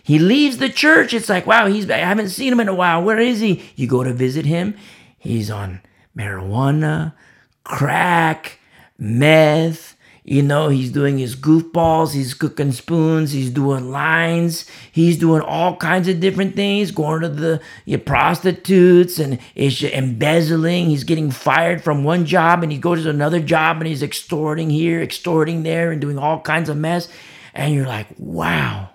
He leaves the church. It's like, wow, he's I haven't seen him in a while. Where is he? You go to visit him. He's on marijuana, crack, meth, you know, he's doing his goofballs, he's cooking spoons, he's doing lines, he's doing all kinds of different things, going to the your prostitutes and is embezzling. He's getting fired from one job and he goes to another job and he's extorting here, extorting there, and doing all kinds of mess. And you're like, wow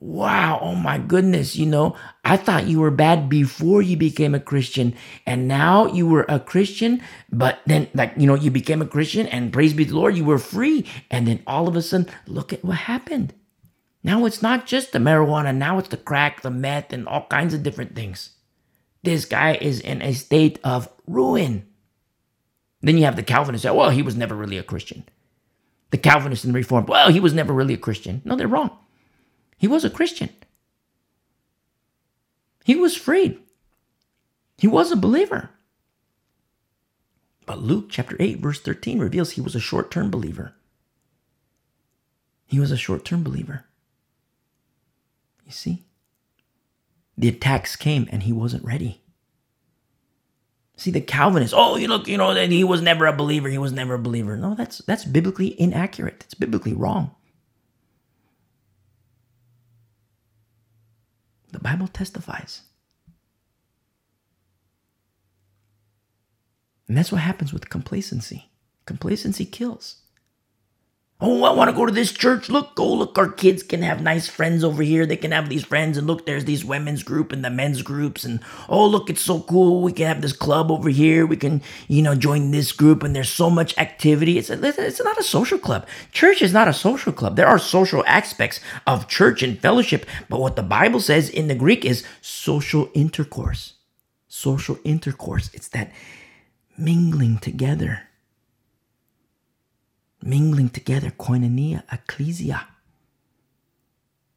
wow, oh my goodness, you know, I thought you were bad before you became a Christian. And now you were a Christian, but then, like, you know, you became a Christian and praise be the Lord, you were free. And then all of a sudden, look at what happened. Now it's not just the marijuana, now it's the crack, the meth, and all kinds of different things. This guy is in a state of ruin. Then you have the Calvinists say, well, he was never really a Christian. The Calvinists and the Reformed, well, he was never really a Christian. No, they're wrong. He was a Christian. He was freed. He was a believer. But Luke chapter 8, verse 13 reveals he was a short term believer. He was a short term believer. You see? The attacks came and he wasn't ready. See, the Calvinists, oh, you look, you know, he was never a believer. He was never a believer. No, that's that's biblically inaccurate. It's biblically wrong. The Bible testifies. And that's what happens with complacency. Complacency kills. Oh, I want to go to this church. Look, oh, look, our kids can have nice friends over here. They can have these friends. And look, there's these women's group and the men's groups. And oh, look, it's so cool. We can have this club over here. We can, you know, join this group. And there's so much activity. It's, a, it's not a social club. Church is not a social club. There are social aspects of church and fellowship. But what the Bible says in the Greek is social intercourse. Social intercourse. It's that mingling together mingling together, koinonia, ecclesia.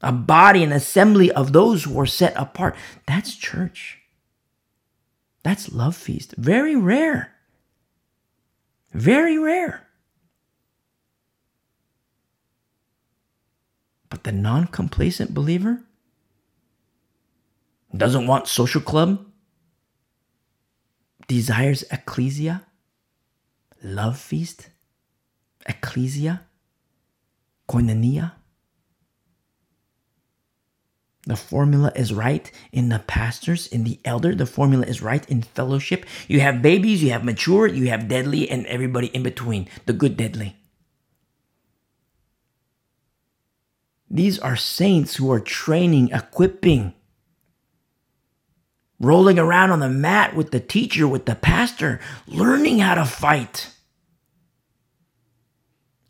A body, an assembly of those who are set apart. That's church. That's love feast. Very rare. Very rare. But the non complacent believer doesn't want social club, desires ecclesia, love feast, ecclesia, koinonia. The formula is right in the pastors, in the elder. The formula is right in fellowship. You have babies, you have mature, you have deadly, and everybody in between, the good deadly. These are saints who are training, equipping, rolling around on the mat with the teacher, with the pastor, learning how to fight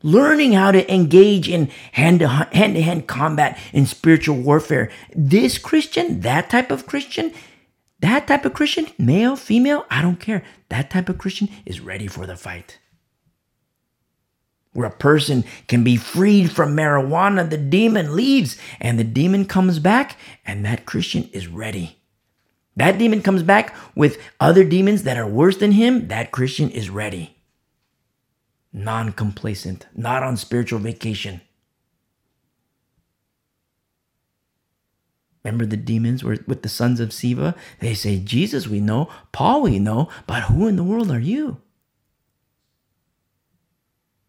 learning how to engage in hand to hand, combat in spiritual warfare. This Christian, that type of Christian, that type of Christian, male, female, I don't care. That type of Christian is ready for the fight. Where a person can be freed from marijuana, the demon leaves and the demon comes back, and that Christian is ready. That demon comes back with other demons that are worse than him, that Christian is ready non complacent, not on spiritual vacation. Remember the demons were with the sons of Sceva? They say, Jesus we know, Paul we know, but who in the world are you?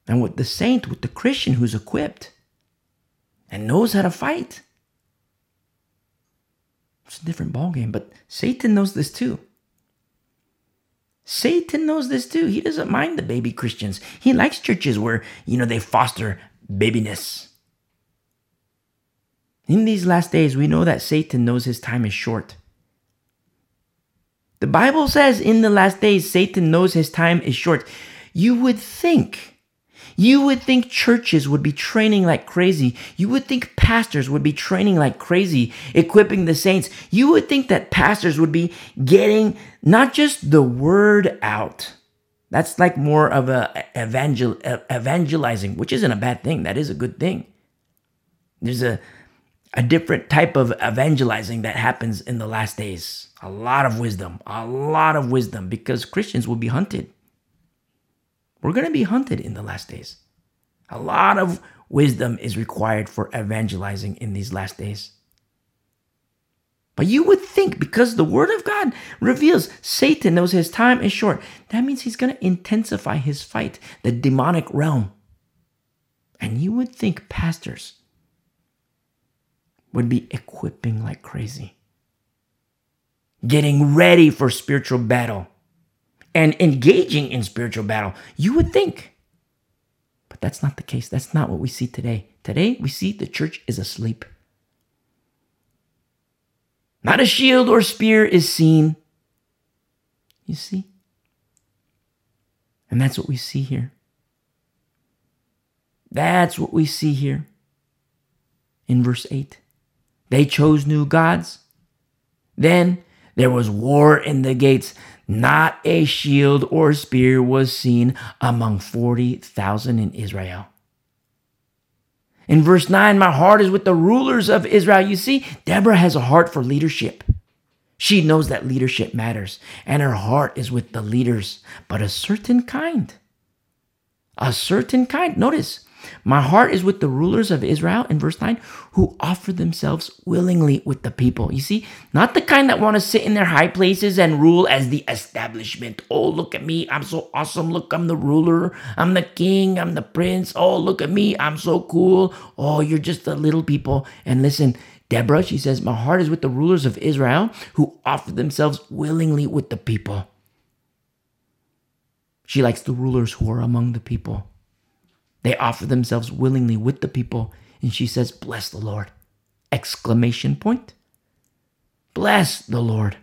And with the saint, with the Christian who's equipped and knows how to fight, it's a different ballgame. But Satan knows this too. Satan knows this too. He doesn't mind the baby Christians. He likes churches where, you know, they foster babiness. In these last days, we know that Satan knows his time is short. The Bible says in the last days, Satan knows his time is short. You would think you would think churches would be training like crazy. You would think pastors would be training like crazy, equipping the saints. You would think that pastors would be getting not just the word out. That's like more of a evangel evangelizing, which isn't a bad thing. That is a good thing. There's a a different type of evangelizing that happens in the last days. A lot of wisdom, a lot of wisdom because Christians will be hunted. We're going to be hunted in the last days. A lot of wisdom is required for evangelizing in these last days. But you would think because the word of God reveals Satan knows his time is short, that means he's going to intensify his fight, the demonic realm. And you would think pastors would be equipping like crazy, getting ready for spiritual battle and engaging in spiritual battle. You would think. But that's not the case. That's not what we see today. Today, we see the church is asleep. Not a shield or spear is seen. You see? And that's what we see here. That's what we see here in verse 8. They chose new gods. Then there was war in the gates. Not a shield or spear was seen among 40,000 in Israel. In verse 9, my heart is with the rulers of Israel. You see, Deborah has a heart for leadership. She knows that leadership matters, and her heart is with the leaders, but a certain kind. A certain kind. Notice, my heart is with the rulers of Israel in verse 9 who offer themselves willingly with the people. You see, not the kind that want to sit in their high places and rule as the establishment. Oh, look at me. I'm so awesome. Look, I'm the ruler. I'm the king. I'm the prince. Oh, look at me. I'm so cool. Oh, you're just the little people. And listen, Deborah, she says, My heart is with the rulers of Israel who offer themselves willingly with the people. She likes the rulers who are among the people They offer themselves willingly with the people. And she says, Bless the Lord. Exclamation point. Bless the Lord.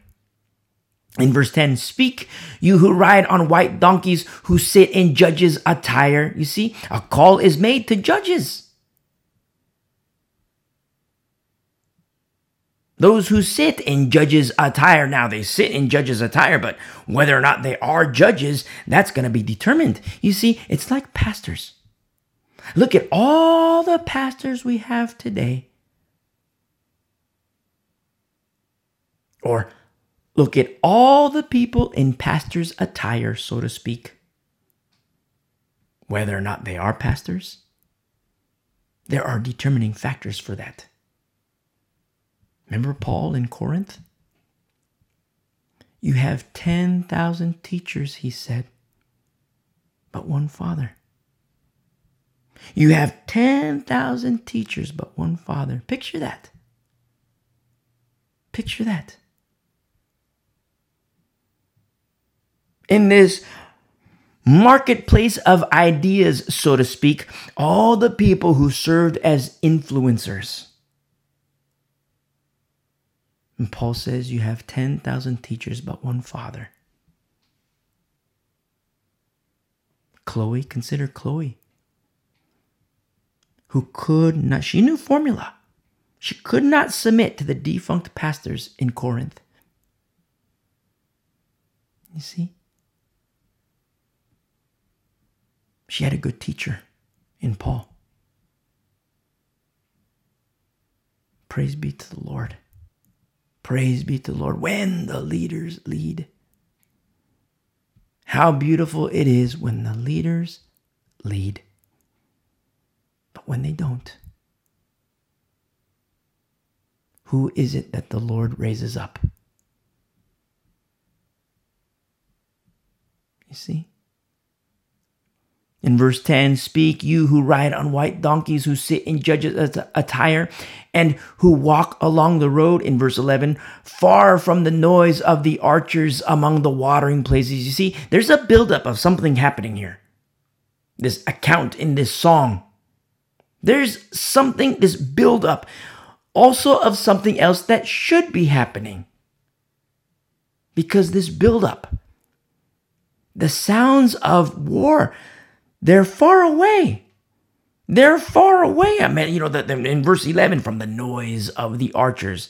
In verse 10, speak, you who ride on white donkeys, who sit in judges' attire. You see, a call is made to judges. Those who sit in judges' attire. Now, they sit in judges' attire, but whether or not they are judges, that's going to be determined. You see, it's like pastors. Look at all the pastors we have today. Or Look at all the people in pastor's attire, so to speak. Whether or not they are pastors, there are determining factors for that. Remember Paul in Corinth? You have 10,000 teachers, he said, but one father. You have 10,000 teachers, but one father. Picture that. Picture that. in this marketplace of ideas, so to speak, all the people who served as influencers. And Paul says you have 10,000 teachers, but one father. Chloe, consider Chloe, who could not, she knew formula. She could not submit to the defunct pastors in Corinth. You see? She had a good teacher in Paul. Praise be to the Lord. Praise be to the Lord when the leaders lead. How beautiful it is when the leaders lead. But when they don't, who is it that the Lord raises up? You see? In verse 10, speak you who ride on white donkeys, who sit in judges' attire, and who walk along the road. In verse 11, far from the noise of the archers among the watering places. You see, there's a buildup of something happening here. This account in this song. There's something, this buildup, also of something else that should be happening. Because this buildup, the sounds of war, they're far away. They're far away. I mean, you know, the, in verse 11, from the noise of the archers,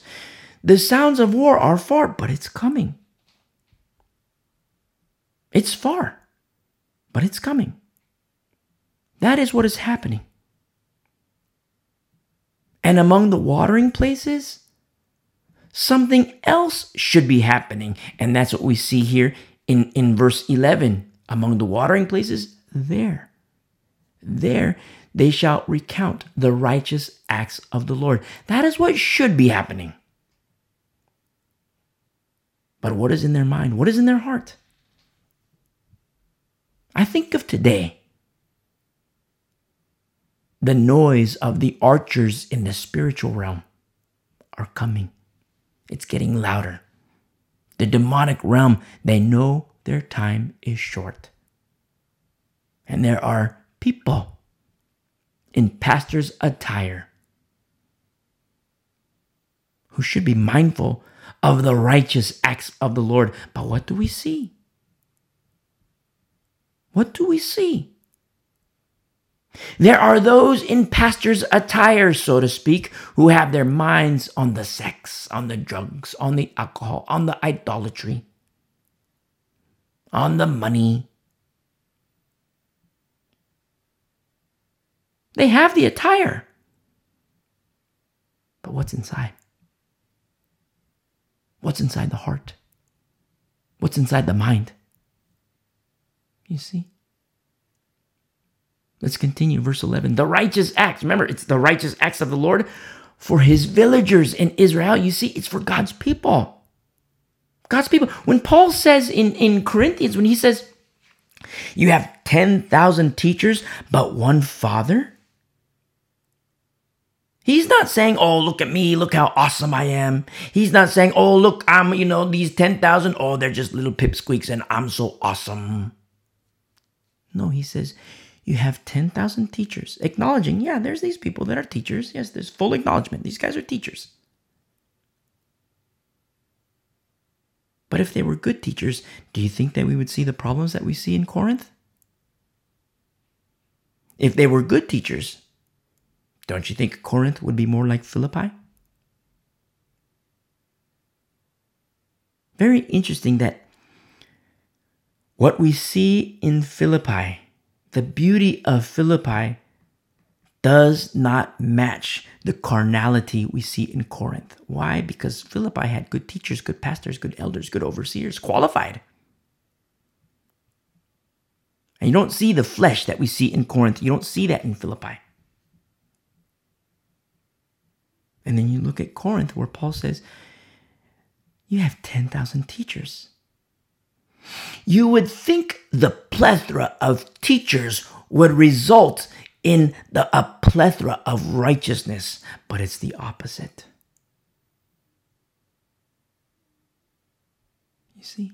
the sounds of war are far, but it's coming. It's far, but it's coming. That is what is happening. And among the watering places, something else should be happening. And that's what we see here in, in verse 11. Among the watering places, there. There they shall recount the righteous acts of the Lord. That is what should be happening. But what is in their mind? What is in their heart? I think of today. The noise of the archers in the spiritual realm are coming. It's getting louder. The demonic realm, they know their time is short. And there are people in pastor's attire who should be mindful of the righteous acts of the Lord. But what do we see? What do we see? There are those in pastor's attire, so to speak, who have their minds on the sex, on the drugs, on the alcohol, on the idolatry, on the money, They have the attire. But what's inside? What's inside the heart? What's inside the mind? You see? Let's continue. Verse 11. The righteous acts. Remember, it's the righteous acts of the Lord for his villagers in Israel. You see, it's for God's people. God's people. When Paul says in, in Corinthians, when he says, you have 10,000 teachers, but one father, He's not saying, oh, look at me, look how awesome I am. He's not saying, oh, look, I'm, you know, these 10,000, oh, they're just little pipsqueaks and I'm so awesome. No, he says, you have 10,000 teachers acknowledging, yeah, there's these people that are teachers. Yes, there's full acknowledgement. These guys are teachers. But if they were good teachers, do you think that we would see the problems that we see in Corinth? If they were good teachers, don't you think Corinth would be more like Philippi? Very interesting that what we see in Philippi, the beauty of Philippi, does not match the carnality we see in Corinth. Why? Because Philippi had good teachers, good pastors, good elders, good overseers, qualified. And you don't see the flesh that we see in Corinth. You don't see that in Philippi. And then you look at Corinth, where Paul says, You have 10,000 teachers. You would think the plethora of teachers would result in the, a plethora of righteousness, but it's the opposite. You see?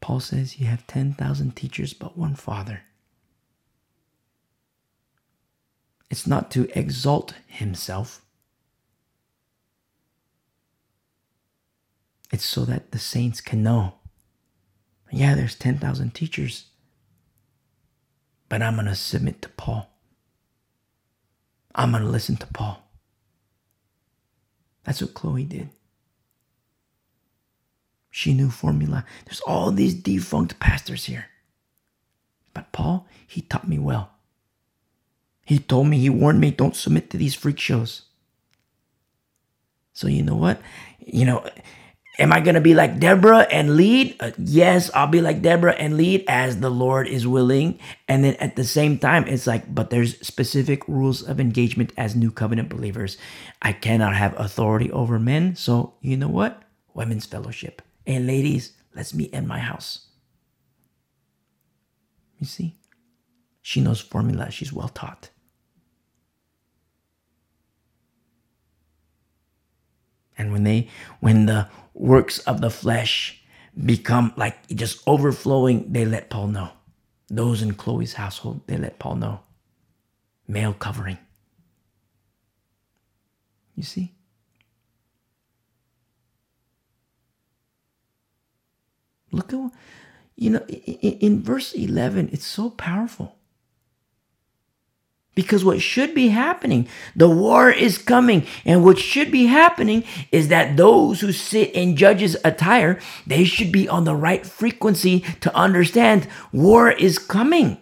Paul says you have 10,000 teachers, but one Father. It's not to exalt himself. It's so that the saints can know. Yeah, there's 10,000 teachers, but I'm going to submit to Paul. I'm going to listen to Paul. That's what Chloe did. She knew formula. There's all these defunct pastors here. But Paul, he taught me well. He told me, he warned me, don't submit to these freak shows. So you know what? You know, Am I going to be like Deborah and lead? Uh, yes, I'll be like Deborah and lead as the Lord is willing. And then at the same time, it's like, but there's specific rules of engagement as new covenant believers. I cannot have authority over men. So, you know what? Women's fellowship. And ladies, let's meet in my house. You see? She knows formula. She's well taught. And when they, when the works of the flesh become like just overflowing, they let Paul know. Those in Chloe's household, they let Paul know. Male covering. You see? Look at, you know, in, in verse 11, it's so powerful. Because what should be happening, the war is coming. And what should be happening is that those who sit in judges' attire, they should be on the right frequency to understand war is coming.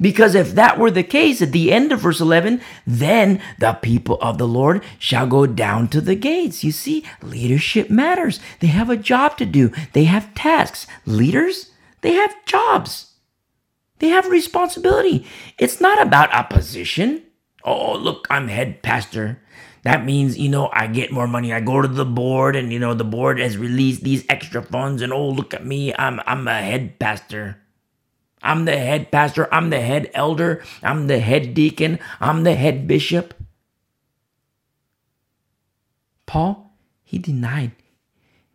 Because if that were the case at the end of verse 11, then the people of the Lord shall go down to the gates. You see, leadership matters. They have a job to do, they have tasks. Leaders, they have jobs. They have responsibility. It's not about a position. Oh, look, I'm head pastor. That means, you know, I get more money. I go to the board and, you know, the board has released these extra funds and oh, look at me. I'm I'm a head pastor. I'm the head pastor. I'm the head elder. I'm the head deacon. I'm the head bishop. Paul, he denied.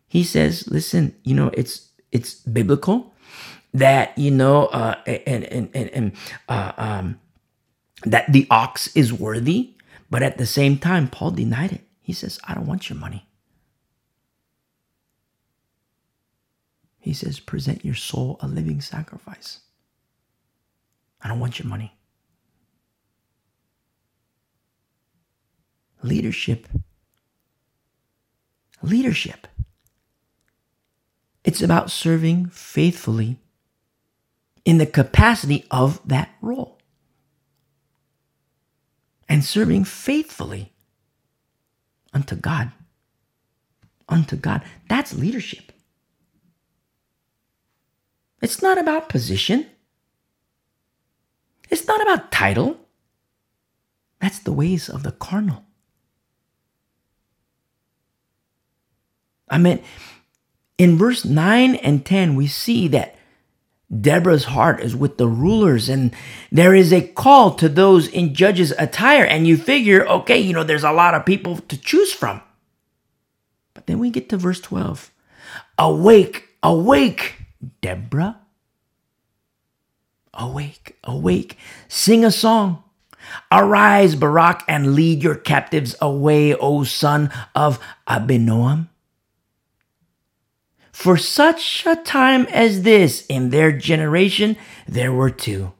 He says, listen, you know, it's it's biblical that you know uh, and and and, and uh, um, that the ox is worthy, but at the same time, Paul denied it. He says, "I don't want your money." He says, "Present your soul a living sacrifice." I don't want your money. Leadership. Leadership. It's about serving faithfully in the capacity of that role and serving faithfully unto God. Unto God. That's leadership. It's not about position. It's not about title. That's the ways of the carnal. I mean, in verse 9 and 10, we see that Deborah's heart is with the rulers, and there is a call to those in judges' attire. And you figure, okay, you know, there's a lot of people to choose from. But then we get to verse 12 Awake, awake, Deborah. Awake, awake, sing a song. Arise, Barak, and lead your captives away, O son of Abinoam. For such a time as this, in their generation, there were two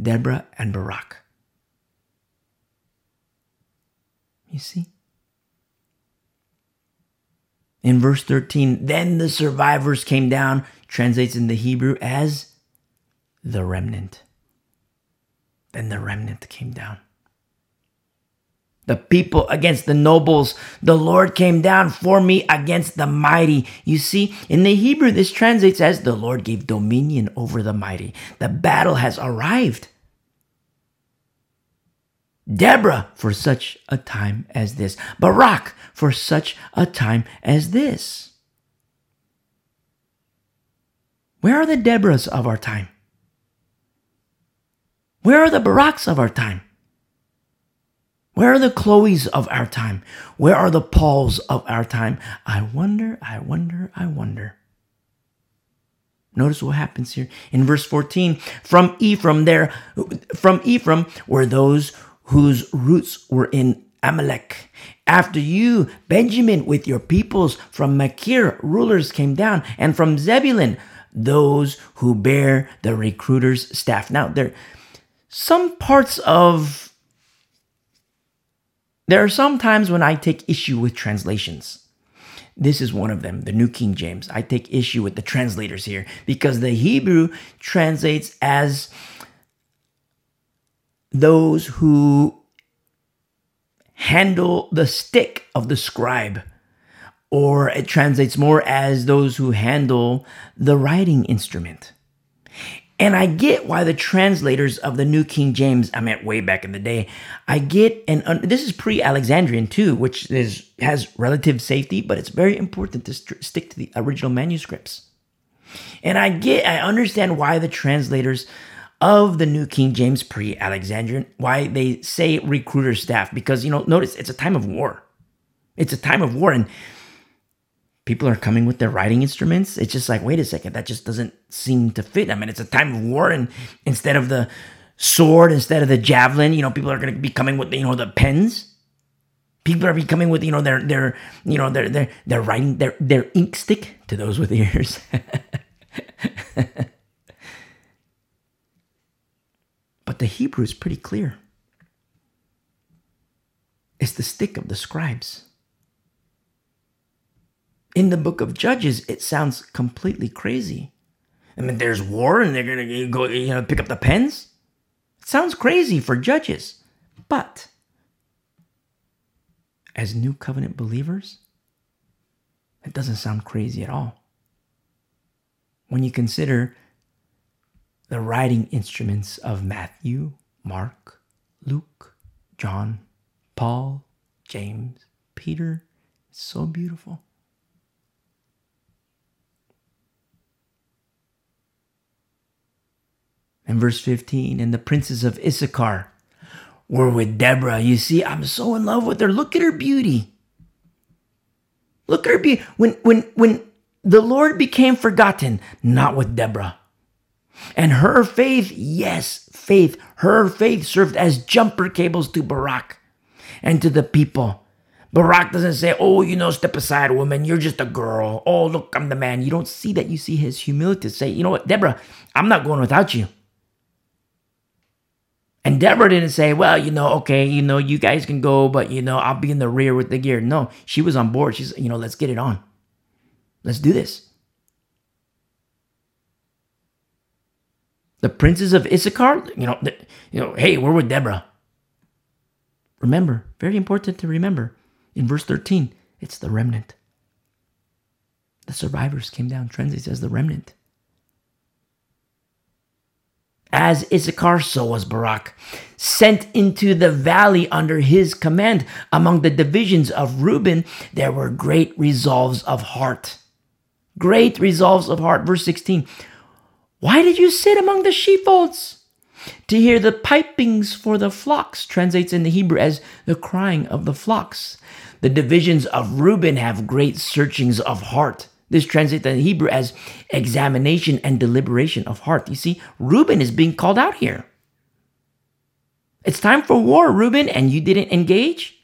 Deborah and Barak. You see? In verse 13, then the survivors came down, translates in the Hebrew as the remnant. Then the remnant came down. The people against the nobles. The Lord came down for me against the mighty. You see, in the Hebrew, this translates as the Lord gave dominion over the mighty. The battle has arrived. Deborah for such a time as this. Barak for such a time as this. Where are the Deborahs of our time? Where are the Baraks of our time? Where are the Chloes of our time? Where are the Pauls of our time? I wonder, I wonder, I wonder. Notice what happens here in verse 14. From Ephraim there, from Ephraim were those whose roots were in Amalek. After you, Benjamin, with your peoples from Machir, rulers came down, and from Zebulun, those who bear the recruiter's staff. Now, there some parts of there are some times when I take issue with translations. This is one of them, the New King James. I take issue with the translators here because the Hebrew translates as those who handle the stick of the scribe, or it translates more as those who handle the writing instrument. And I get why the translators of the New King James, I meant way back in the day, I get, and this is pre Alexandrian too, which is has relative safety, but it's very important to st- stick to the original manuscripts. And I get, I understand why the translators of the New King James pre Alexandrian, why they say recruiter staff, because, you know, notice it's a time of war. It's a time of war, and people are coming with their writing instruments. It's just like, wait a second, that just doesn't seem to fit. I mean, it's a time of war, and instead of the sword, instead of the javelin, you know, people are going to be coming with, you know, the pens. People are becoming with, you know, their, their, you know, their, their, their writing, their, their ink stick to those with ears. but the Hebrew is pretty clear. It's the stick of the scribes in the book of Judges, it sounds completely crazy. I mean, there's war and they're going to go, you know, pick up the pens. It sounds crazy for judges. But as new covenant believers, it doesn't sound crazy at all. When you consider the writing instruments of Matthew, Mark, Luke, John, Paul, James, Peter, it's so beautiful. And verse 15, and the princes of Issachar were with Deborah. You see, I'm so in love with her. Look at her beauty. Look at her beauty. When, when, when the Lord became forgotten, not with Deborah. And her faith, yes, faith, her faith served as jumper cables to Barak and to the people. Barak doesn't say, Oh, you know, step aside, woman. You're just a girl. Oh, look, I'm the man. You don't see that. You see his humility to say, You know what, Deborah, I'm not going without you. And Deborah didn't say, well, you know, okay, you know, you guys can go, but, you know, I'll be in the rear with the gear. No, she was on board. She's, you know, let's get it on. Let's do this. The princes of Issachar, you know, the, you know, hey, we're with Deborah. Remember, very important to remember. In verse 13, it's the remnant. The survivors came down. Translates as the remnant. As Issachar, so was Barak, sent into the valley under his command. Among the divisions of Reuben, there were great resolves of heart. Great resolves of heart. Verse 16 Why did you sit among the sheepfolds? To hear the pipings for the flocks translates in the Hebrew as the crying of the flocks. The divisions of Reuben have great searchings of heart. This translates in Hebrew as examination and deliberation of heart. You see, Reuben is being called out here. It's time for war, Reuben, and you didn't engage?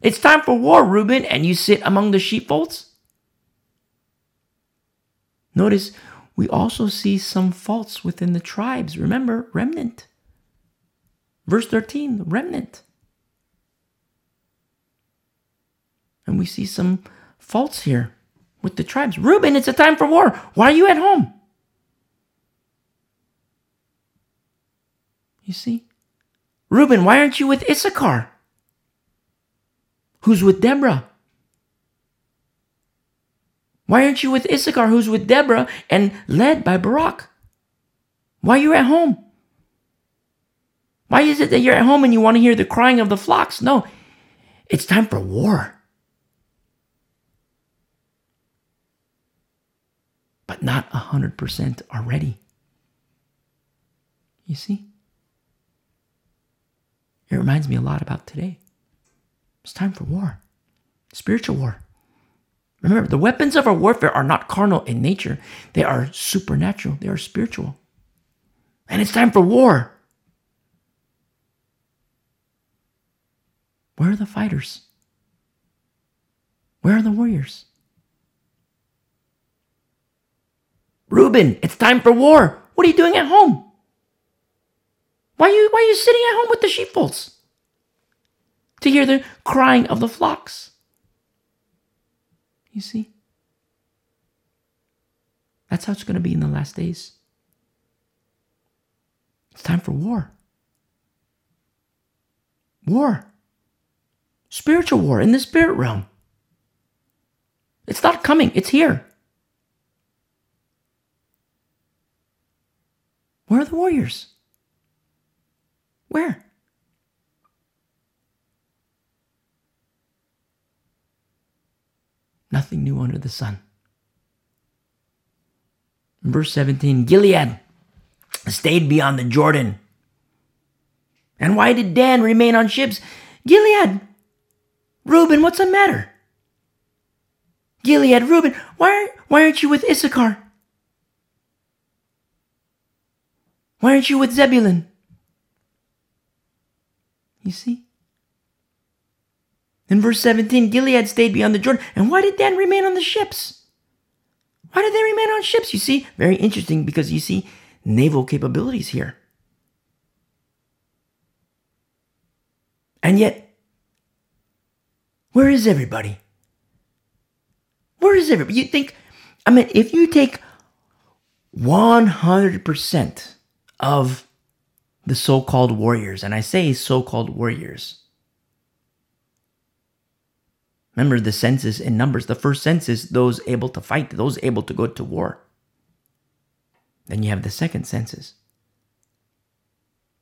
It's time for war, Reuben, and you sit among the sheepfolds? Notice we also see some faults within the tribes. Remember, remnant. Verse 13, remnant. And we see some faults here with the tribes. Reuben, it's a time for war. Why are you at home? You see? Reuben, why aren't you with Issachar? Who's with Deborah? Why aren't you with Issachar, who's with Deborah and led by Barak? Why are you at home? Why is it that you're at home and you want to hear the crying of the flocks? No, it's time for war. But not 100% are ready. You see? It reminds me a lot about today. It's time for war, spiritual war. Remember, the weapons of our warfare are not carnal in nature, they are supernatural, they are spiritual. And it's time for war. Where are the fighters? Where are the warriors? Reuben, it's time for war. What are you doing at home? Why are you, why are you sitting at home with the sheepfolds? To hear the crying of the flocks. You see? That's how it's going to be in the last days. It's time for war. War. Spiritual war in the spirit realm. It's not coming, it's here. Where are the warriors? Where? Nothing new under the sun. Verse 17 Gilead stayed beyond the Jordan. And why did Dan remain on ships? Gilead, Reuben, what's the matter? Gilead, Reuben, why, why aren't you with Issachar? Why aren't you with Zebulun? You see? In verse 17, Gilead stayed beyond the Jordan. And why did Dan remain on the ships? Why did they remain on ships? You see, very interesting because you see naval capabilities here. And yet, where is everybody? Where is everybody? You think, I mean, if you take 100% of the so called warriors, and I say so called warriors, Remember the census in Numbers. The first census, those able to fight, those able to go to war. Then you have the second census,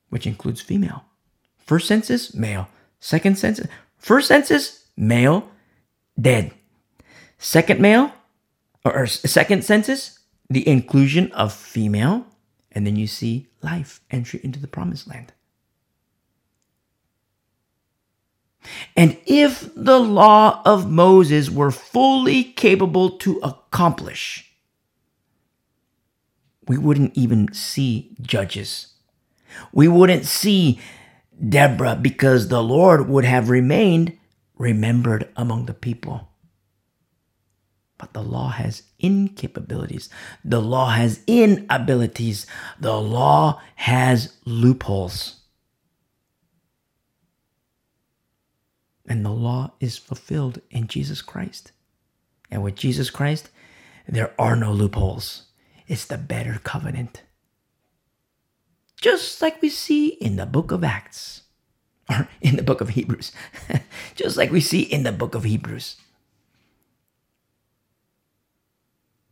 which includes female. First census, male. Second census, first census, male, dead. Second male, or second census, the inclusion of female, and then you see life, entry into the promised land. And if the law of Moses were fully capable to accomplish, we wouldn't even see judges. We wouldn't see Deborah because the Lord would have remained remembered among the people. But the law has incapabilities. The law has inabilities. The law has loopholes. and the law is fulfilled in Jesus Christ. And with Jesus Christ, there are no loopholes. It's the better covenant. Just like we see in the book of Acts, or in the book of Hebrews, just like we see in the book of Hebrews.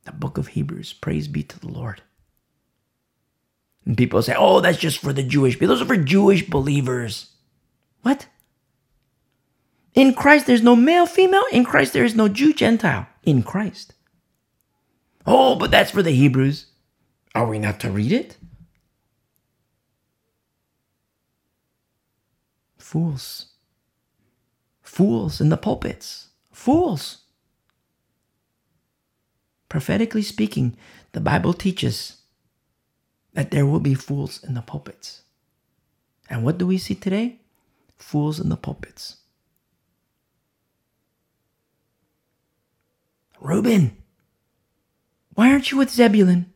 The book of Hebrews, praise be to the Lord. And people say, oh, that's just for the Jewish people. Those are for Jewish believers. What? In Christ, there's no male, female. In Christ, there is no Jew, Gentile. In Christ. Oh, but that's for the Hebrews. Are we not to read it? Fools. Fools in the pulpits. Fools. Prophetically speaking, the Bible teaches that there will be fools in the pulpits. And what do we see today? Fools in the pulpits. Reuben, why aren't you with Zebulun?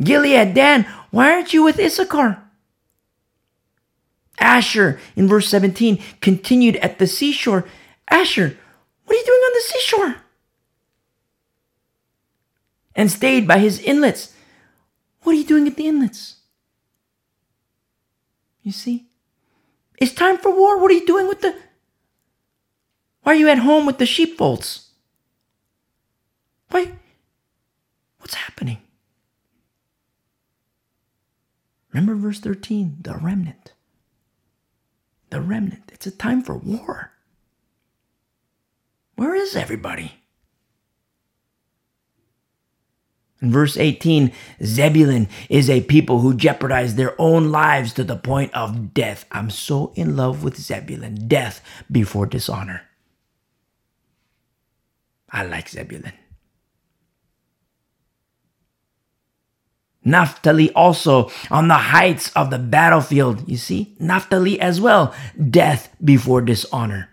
Gilead, Dan, why aren't you with Issachar? Asher, in verse 17, continued at the seashore. Asher, what are you doing on the seashore? And stayed by his inlets. What are you doing at the inlets? You see? It's time for war. What are you doing with the. Why are you at home with the sheepfolds? Why? What's happening? Remember verse 13 the remnant. The remnant. It's a time for war. Where is everybody? In verse 18, Zebulun is a people who jeopardize their own lives to the point of death. I'm so in love with Zebulun. Death before dishonor. I like Zebulun. Naphtali also on the heights of the battlefield. You see, Naphtali as well. Death before dishonor.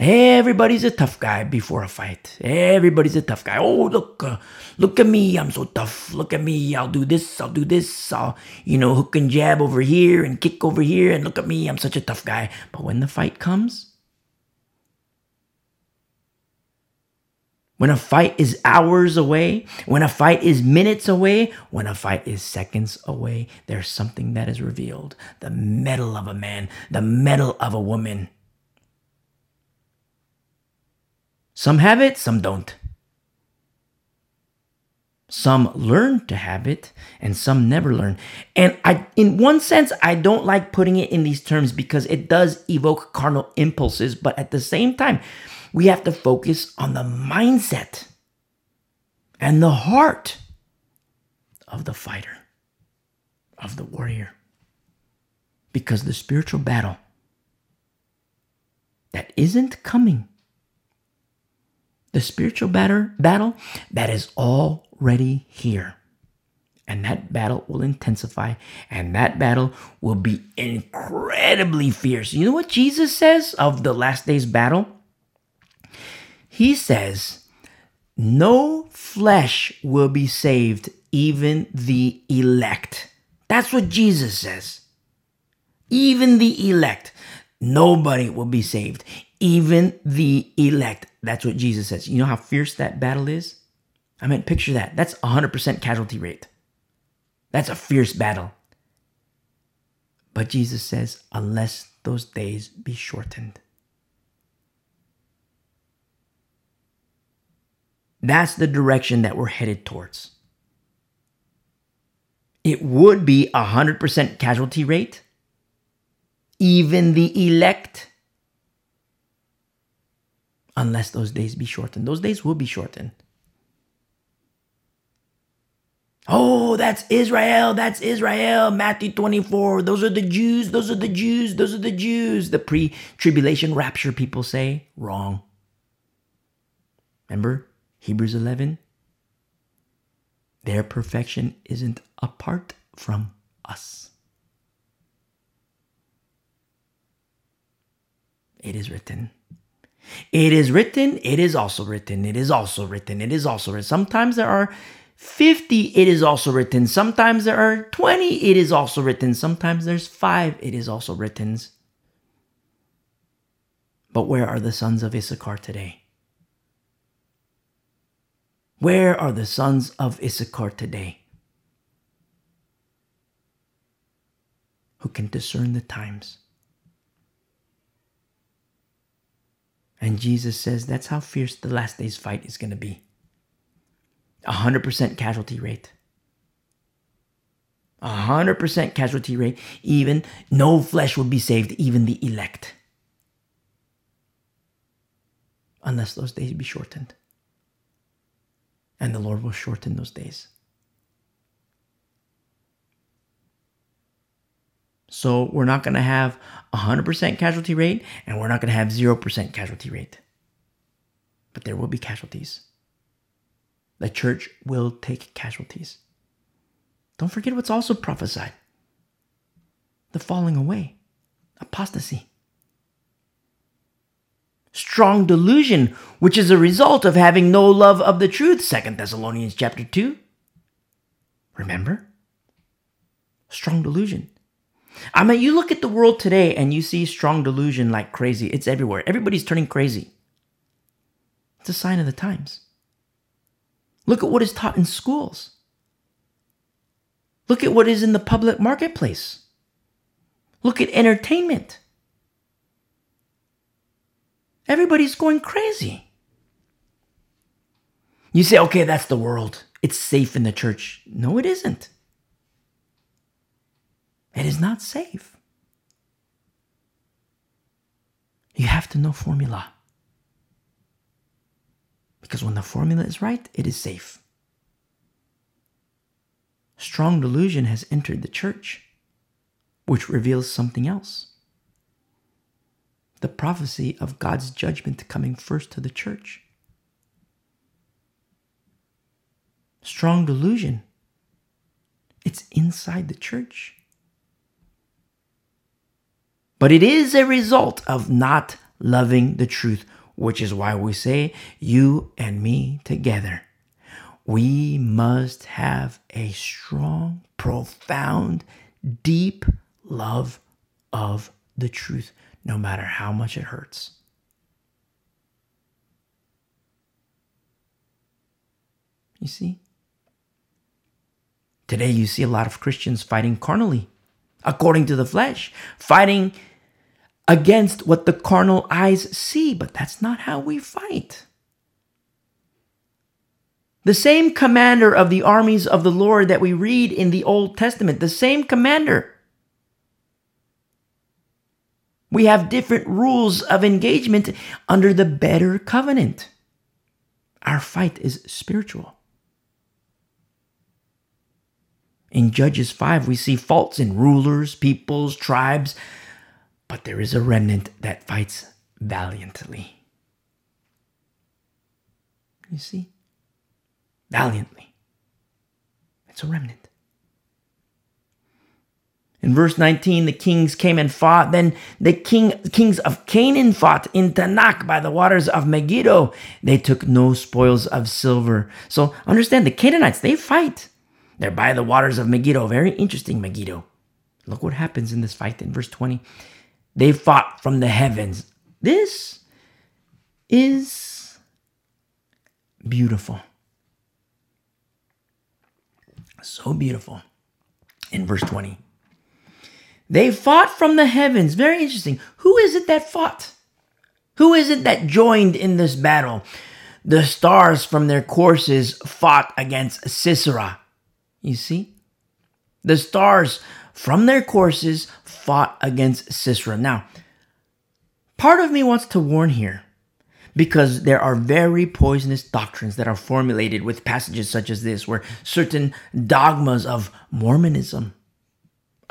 Everybody's a tough guy before a fight. Everybody's a tough guy. Oh, look, uh, look at me. I'm so tough. Look at me. I'll do this. I'll do this. I'll, you know, hook and jab over here and kick over here. And look at me. I'm such a tough guy. But when the fight comes, when a fight is hours away, when a fight is minutes away, when a fight is seconds away, there's something that is revealed. The mettle of a man, the mettle of a woman Some have it, some don't. Some learn to have it and some never learn. And I in one sense I don't like putting it in these terms because it does evoke carnal impulses, but at the same time we have to focus on the mindset and the heart of the fighter, of the warrior. Because the spiritual battle that isn't coming the spiritual batter, battle that is already here. And that battle will intensify, and that battle will be incredibly fierce. You know what Jesus says of the last day's battle? He says, No flesh will be saved, even the elect. That's what Jesus says. Even the elect. Nobody will be saved, even the elect. That's what Jesus says. You know how fierce that battle is? I mean, picture that. That's 100% casualty rate. That's a fierce battle. But Jesus says, unless those days be shortened. That's the direction that we're headed towards. It would be a 100% casualty rate. Even the elect unless those days be shortened. Those days will be shortened. Oh, that's Israel. That's Israel. Matthew 24. Those are the Jews. Those are the Jews. Those are the Jews. The pre tribulation rapture people say. Wrong. Remember Hebrews 11? Their perfection isn't apart from us. It is written. It is written, it is also written, it is also written, it is also written. Sometimes there are 50, it is also written. Sometimes there are 20, it is also written. Sometimes there's five, it is also written. But where are the sons of Issachar today? Where are the sons of Issachar today? Who can discern the times? And Jesus says that's how fierce the last day's fight is going to be. 100% casualty rate. 100% casualty rate. Even no flesh will be saved, even the elect. Unless those days be shortened. And the Lord will shorten those days. So we're not going to have 100% casualty rate and we're not going to have 0% casualty rate. but there will be casualties. The church will take casualties. Don't forget what's also prophesied the falling away, apostasy. Strong delusion, which is a result of having no love of the truth, Second Thessalonians chapter 2. Remember? Strong delusion. I mean, you look at the world today and you see strong delusion like crazy. It's everywhere. Everybody's turning crazy. It's a sign of the times. Look at what is taught in schools. Look at what is in the public marketplace. Look at entertainment. Everybody's going crazy. You say, okay, that's the world. It's safe in the church. No, it isn't. It is not safe. You have to know formula. Because when the formula is right, it is safe. Strong delusion has entered the church, which reveals something else the prophecy of God's judgment coming first to the church. Strong delusion. It's inside the church. But it is a result of not loving the truth which is why we say, you and me together. We must have a strong, profound, deep love of the truth, no matter how much it hurts. You see? Today, you see a lot of Christians fighting carnally, according to the flesh, fighting against what the carnal eyes see, but that's not how we fight. The same commander of the armies of the Lord that we read in the Old Testament, the same commander. We have different rules of engagement under the better covenant. Our fight is spiritual. In Judges 5, we see faults in rulers, peoples, tribes, but there is a remnant that fights valiantly. You see? Valiantly. It's a remnant. In verse 19, the kings came and fought. Then the king, kings of Canaan fought in Taanach by the waters of Megiddo. They took no spoils of silver. So understand the Canaanites, they fight. They're by the waters of Megiddo. Very interesting, Megiddo. Look what happens in this fight in verse 20. They fought from the heavens. This is beautiful. So beautiful. In verse 20. They fought from the heavens. Very interesting. Who is it that fought? Who is it that joined in this battle? The stars from their courses fought against Sisera. You see? The stars from their courses fought against Sisera. Now, part of me wants to warn here because there are very poisonous doctrines that are formulated with passages such as this, where certain dogmas of Mormonism,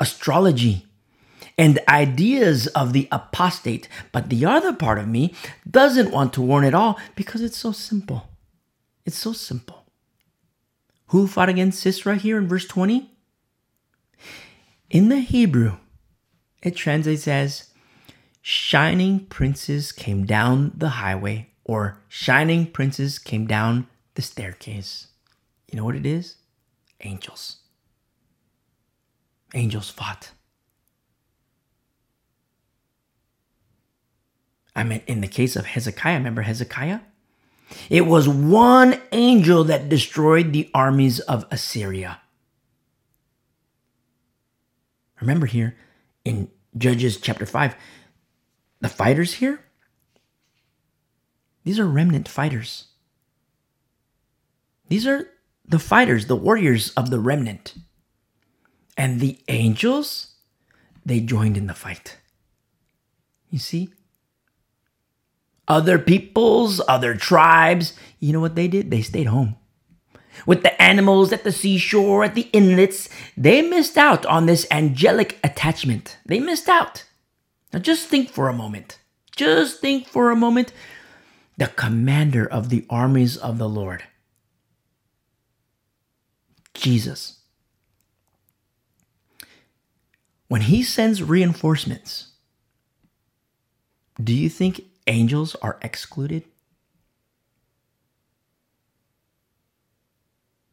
astrology, and ideas of the apostate. But the other part of me doesn't want to warn at all because it's so simple. It's so simple. Who fought against Sisera here in verse 20? In the Hebrew, it translates as shining princes came down the highway or shining princes came down the staircase. You know what it is? Angels. Angels fought. I mean, in the case of Hezekiah, remember Hezekiah? It was one angel that destroyed the armies of Assyria. Remember here in Judges chapter 5, the fighters here, these are remnant fighters. These are the fighters, the warriors of the remnant. And the angels, they joined in the fight. You see? Other peoples, other tribes, you know what they did? They stayed home with the animals at the seashore, at the inlets, they missed out on this angelic attachment. They missed out. Now just think for a moment. Just think for a moment. the commander of the armies of the Lord. Jesus. When he sends reinforcements, do you think angels are excluded?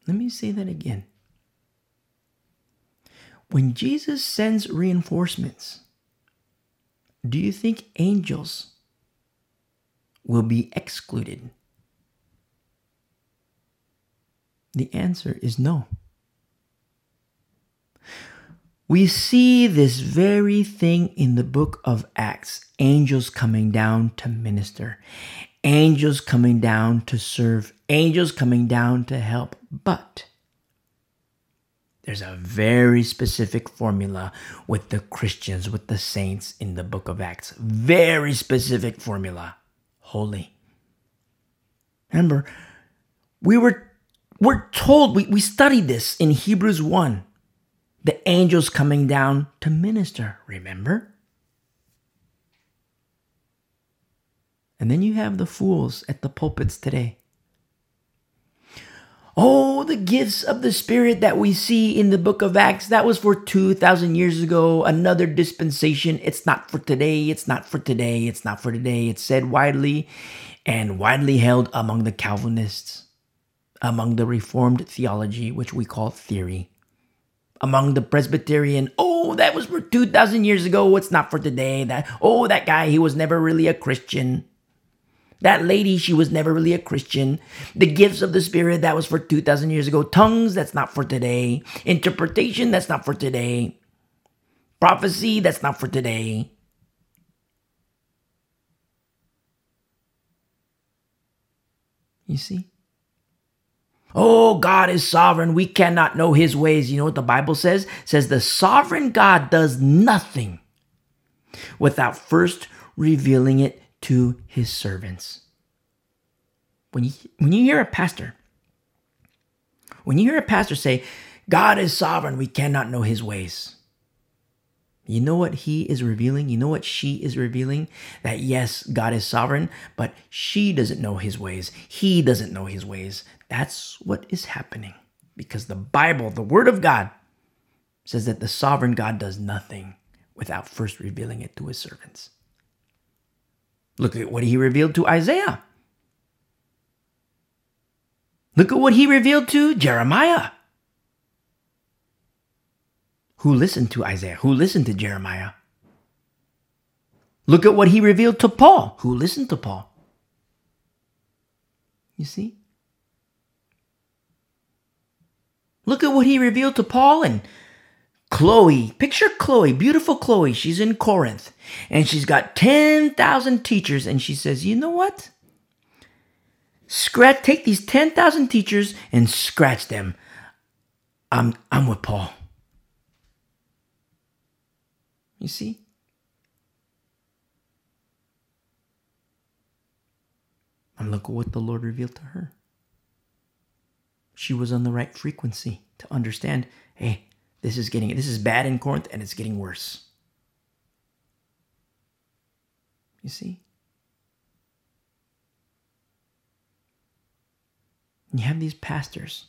Let me say that again. When Jesus sends reinforcements, do you think angels will be excluded? The answer is no. We see this very thing in the book of Acts angels coming down to minister, angels coming down to serve, angels coming down to help. But there's a very specific formula with the Christians, with the saints in the book of Acts. Very specific formula. Holy. Remember, we were we're told we, we studied this in Hebrews 1. The angels coming down to minister, remember? And then you have the fools at the pulpits today Oh, the gifts of the Spirit that we see in the book of Acts, that was for 2,000 years ago, another dispensation. It's not for today. It's not for today. It's not for today. It's said widely and widely held among the Calvinists, among the Reformed theology, which we call theory, among the Presbyterian. Oh, that was for 2,000 years ago. It's not for today. That, oh, that guy, he was never really a Christian. That lady, she was never really a Christian. The gifts of the Spirit, that was for 2,000 years ago. Tongues, that's not for today. Interpretation, that's not for today. Prophecy, that's not for today. You see? Oh, God is sovereign. We cannot know his ways. You know what the Bible says? It says the sovereign God does nothing without first revealing it to his servants. When you, when you hear a pastor, when you hear a pastor say, God is sovereign, we cannot know his ways. You know what he is revealing? You know what she is revealing? That yes, God is sovereign, but she doesn't know his ways. He doesn't know his ways. That's what is happening because the Bible, the Word of God, says that the sovereign God does nothing without first revealing it to his servants. Look at what he revealed to Isaiah. Look at what he revealed to Jeremiah. Who listened to Isaiah? Who listened to Jeremiah? Look at what he revealed to Paul. Who listened to Paul? You see? Look at what he revealed to Paul and Chloe, picture Chloe, beautiful Chloe. She's in Corinth and she's got 10,000 teachers. And she says, You know what? Scratch, take these 10,000 teachers and scratch them. I'm, I'm with Paul. You see? And look at what the Lord revealed to her. She was on the right frequency to understand hey, this is getting this is bad in Corinth and it's getting worse. You see? You have these pastors.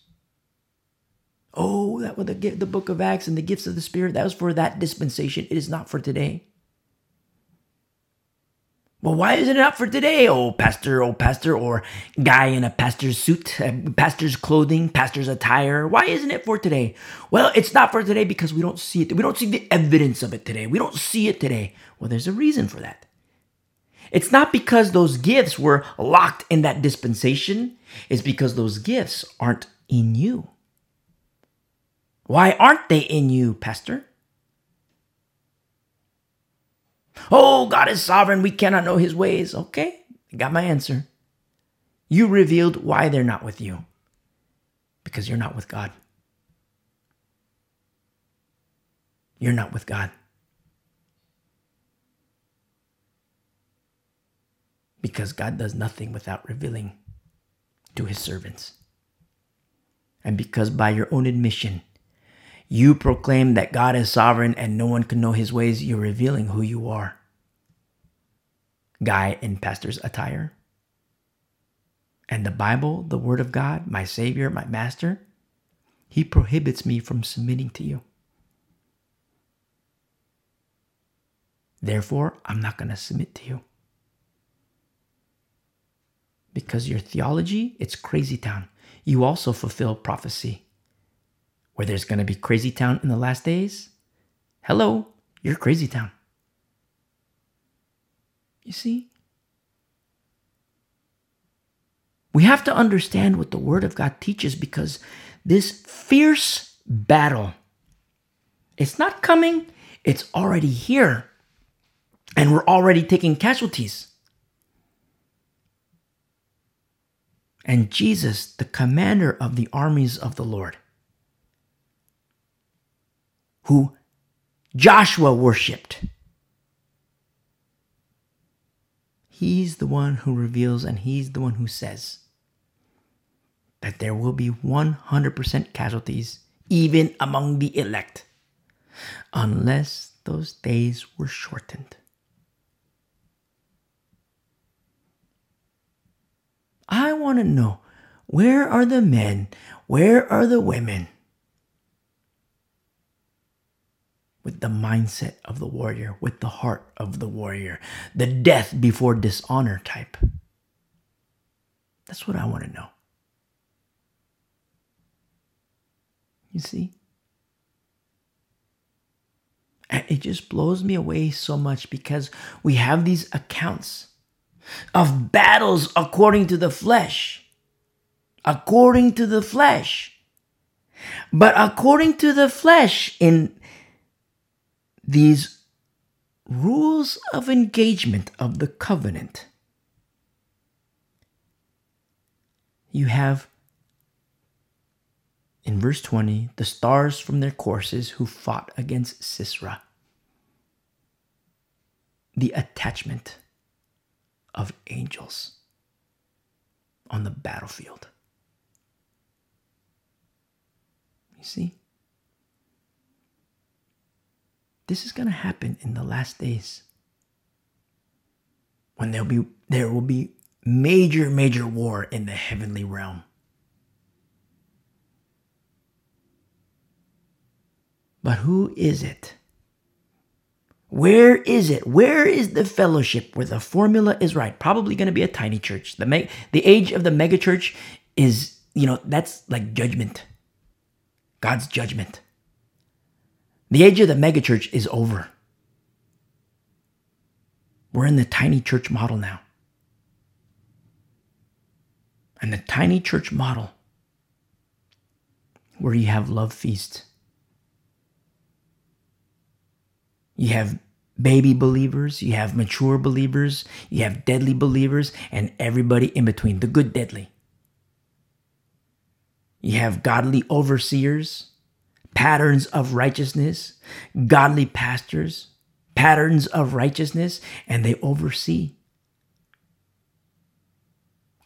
Oh, that was the, the book of Acts and the gifts of the Spirit. That was for that dispensation. It is not for today. Well, why isn't it up for today? Oh, pastor, oh, pastor, or guy in a pastor's suit, pastor's clothing, pastor's attire. Why isn't it for today? Well, it's not for today because we don't see it. We don't see the evidence of it today. We don't see it today. Well, there's a reason for that. It's not because those gifts were locked in that dispensation, it's because those gifts aren't in you. Why aren't they in you, Pastor? Oh, God is sovereign. We cannot know his ways. Okay, I got my answer. You revealed why they're not with you because you're not with God. You're not with God. Because God does nothing without revealing to his servants. And because by your own admission, you proclaim that God is sovereign and no one can know his ways, you're revealing who you are. Guy in pastor's attire. And the Bible, the Word of God, my Savior, my Master, He prohibits me from submitting to you. Therefore, I'm not going to submit to you. Because your theology, it's crazy town. You also fulfill prophecy. Where there's going to be crazy town in the last days. Hello, you're crazy town. You see? We have to understand what the Word of God teaches because this fierce battle, it's not coming, it's already here. And we're already taking casualties. And Jesus, the commander of the armies of the Lord, who Joshua worshiped, He's the one who reveals and he's the one who says that there will be 100% casualties, even among the elect, unless those days were shortened. I want to know where are the men? Where are the women? With the mindset of the warrior, with the heart of the warrior, the death before dishonor type. That's what I want to know. You see? It just blows me away so much because we have these accounts of battles according to the flesh. According to the flesh. But according to the flesh, in these rules of engagement of the covenant, you have in verse 20 the stars from their courses who fought against Sisera. The attachment of angels on the battlefield. You see? This is going to happen in the last days. When there'll be there will be major major war in the heavenly realm. But who is it where is it? Where is the fellowship where the formula is right? Probably going to be a tiny church. The me- the age of the megachurch is, you know, that's like judgment. God's judgment. The age of the megachurch is over. We're in the tiny church model now. And the tiny church model where you have love feasts You have baby believers, you have mature believers, you have deadly believers, and everybody in between, the good deadly. You have godly overseers, patterns of righteousness, godly pastors, patterns of righteousness, and they oversee.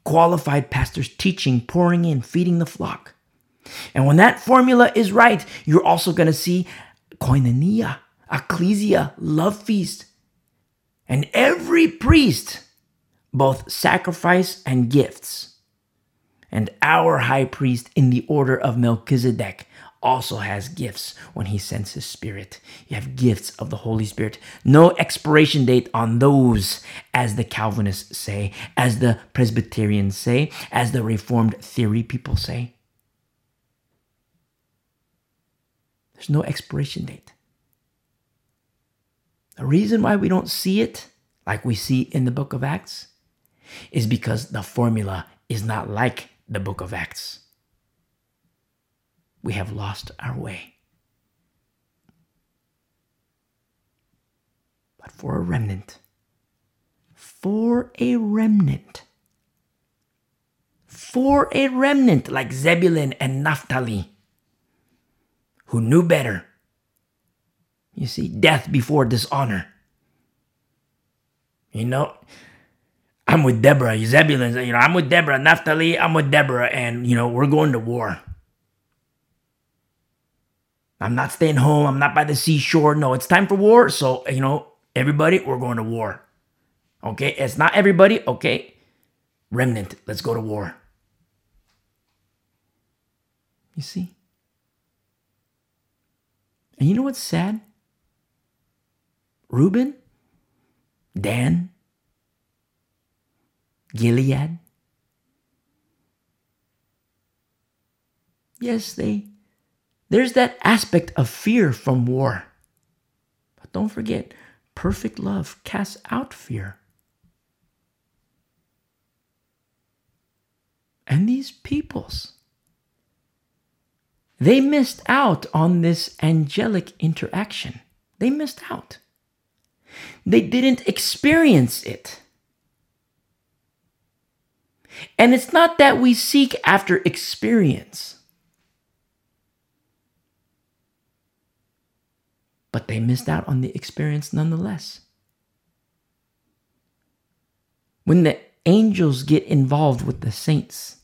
Qualified pastors teaching, pouring in, feeding the flock. And when that formula is right, you're also going to see koinonia, ecclesia, love feast. And every priest, both sacrifice and gifts. And our high priest in the order of Melchizedek also has gifts when he sends his spirit. You have gifts of the Holy Spirit. No expiration date on those, as the Calvinists say, as the Presbyterians say, as the Reformed theory people say. There's no expiration date. The reason why we don't see it like we see in the book of Acts is because the formula is not like the book of Acts. We have lost our way. But for a remnant, for a remnant, for a remnant like Zebulun and Naphtali, who knew better you see, death before dishonor. You know, I'm with Deborah, Zebulun, you know, I'm with Deborah, Naphtali, I'm with Deborah, and, you know, we're going to war. I'm not staying home. I'm not by the seashore. No, it's time for war. So, you know, everybody, we're going to war. Okay? It's not everybody. Okay? Remnant, let's go to war. You see? And you know what's sad? Reuben, Dan, Gilead. Yes, they there's that aspect of fear from war. But don't forget, perfect love casts out fear. And these peoples, they missed out on this angelic interaction. They missed out. They didn't experience it. And it's not that we seek after experience, but they missed out on the experience nonetheless. When the angels get involved with the saints,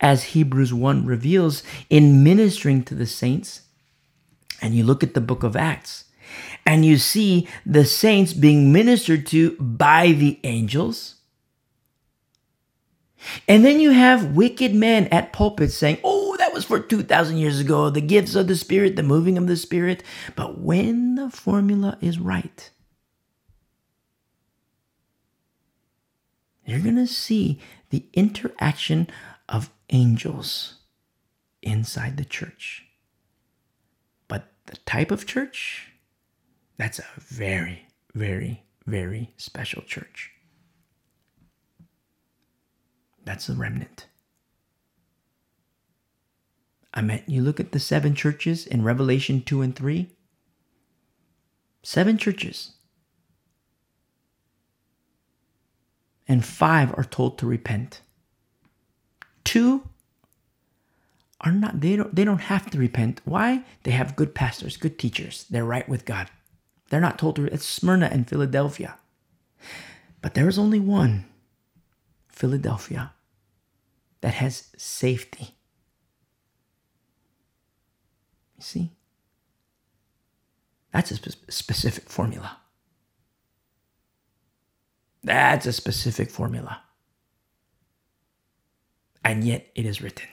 as Hebrews 1 reveals, in ministering to the saints, and you look at the book of Acts, and you see the saints being ministered to by the angels. And then you have wicked men at pulpits saying, Oh, that was for 2,000 years ago, the gifts of the Spirit, the moving of the Spirit. But when the formula is right, you're going to see the interaction of angels inside the church. But the type of church, that's a very, very, very special church. That's a remnant. I mean, you look at the seven churches in Revelation 2 and 3. Seven churches. And five are told to repent. Two are not they don't they don't have to repent. Why? They have good pastors, good teachers. They're right with God. They're not told to, it's Smyrna and Philadelphia. But there is only one, Philadelphia, that has safety. You see? That's a spe- specific formula. That's a specific formula. And yet it is written.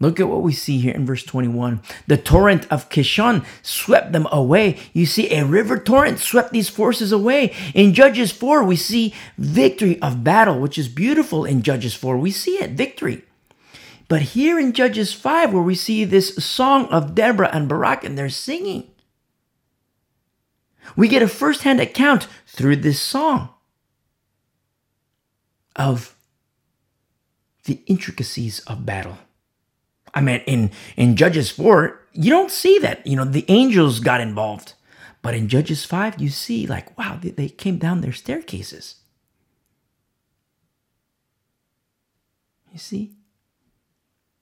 Look at what we see here in verse 21. The torrent of Kishon swept them away. You see, a river torrent swept these forces away. In Judges 4, we see victory of battle, which is beautiful in Judges 4. We see it, victory. But here in Judges 5, where we see this song of Deborah and Barak, and they're singing, we get a first-hand account through this song of the intricacies of battle. I mean, in in Judges four, you don't see that. You know, the angels got involved, but in Judges five, you see like, wow, they, they came down their staircases. You see,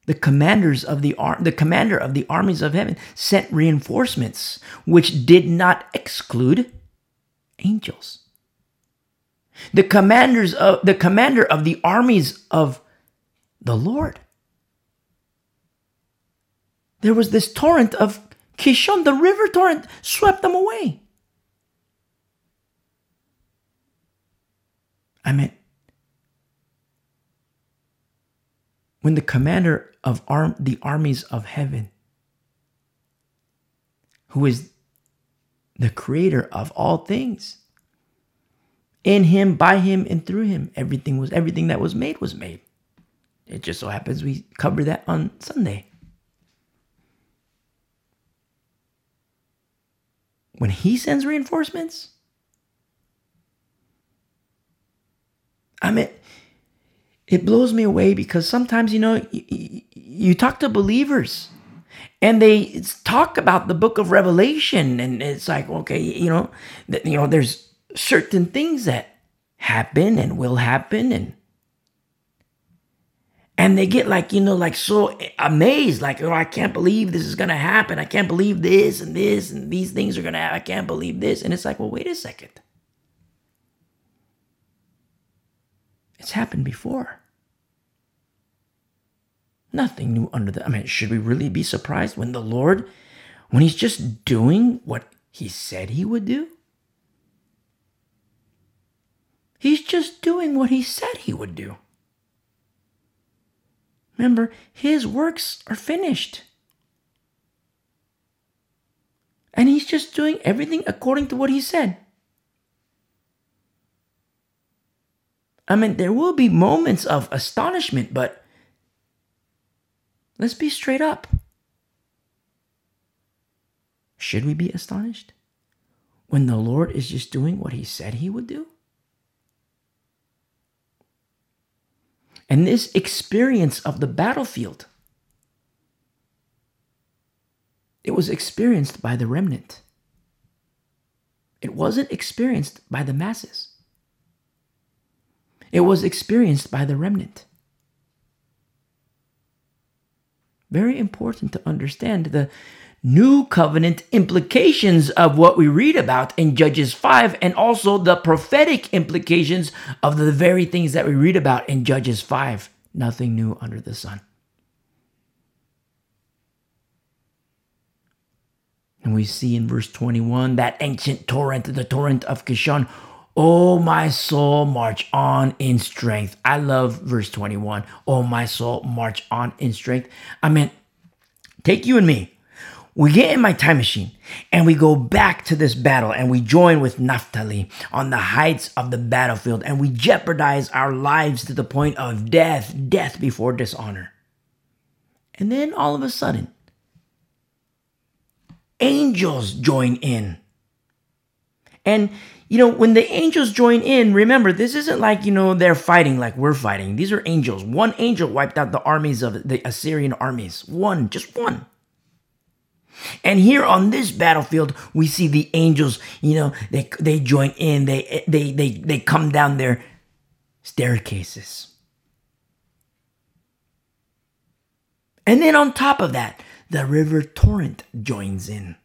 the commanders of the ar- the commander of the armies of heaven sent reinforcements, which did not exclude angels. The commanders of the commander of the armies of the Lord there was this torrent of Kishon, the river torrent, swept them away. I mean, when the commander of arm, the armies of heaven, who is the creator of all things, in him, by him, and through him, everything was everything that was made was made. It just so happens we cover that on Sunday. when he sends reinforcements, I mean, it blows me away because sometimes, you know, you, you talk to believers and they talk about the book of Revelation, and it's like, okay, you know, you know, there's certain things that happen and will happen, and and they get like you know like so amazed like oh i can't believe this is gonna happen. I can't believe this and this and these things are gonna happen i can't believe this. And it's like well wait a second it's happened before nothing new under the i mean should we really be surprised when the lord when he's just doing what he said he would do He's just doing what he said he would do. Remember, his works are finished. And he's just doing everything according to what he said. I mean, there will be moments of astonishment, but let's be straight up. Should we be astonished when the Lord is just doing what he said he would do? And this experience of the battlefield, it was experienced by the remnant. It wasn't experienced by the masses. It was experienced by the remnant. Very important to understand the new covenant implications of what we read about in Judges 5 and also the prophetic implications of the very things that we read about in Judges 5. Nothing new under the sun. And we see in verse 21 that ancient torrent, the torrent of Kishon. Oh, my soul, march on in strength. I love verse 21. Oh, my soul, march on in strength. I mean, take you and me we get in my time machine and we go back to this battle and we join with Naphtali on the heights of the battlefield and we jeopardize our lives to the point of death, death before dishonor. And then all of a sudden, angels join in. And, you know, when the angels join in, remember, this isn't like, you know, they're fighting like we're fighting. These are angels. One angel wiped out the armies of the Assyrian armies. One, just one. And here on this battlefield, we see the angels, you know, they, they join in, they, they, they, they come down their staircases. And then on top of that, the river torrent joins in.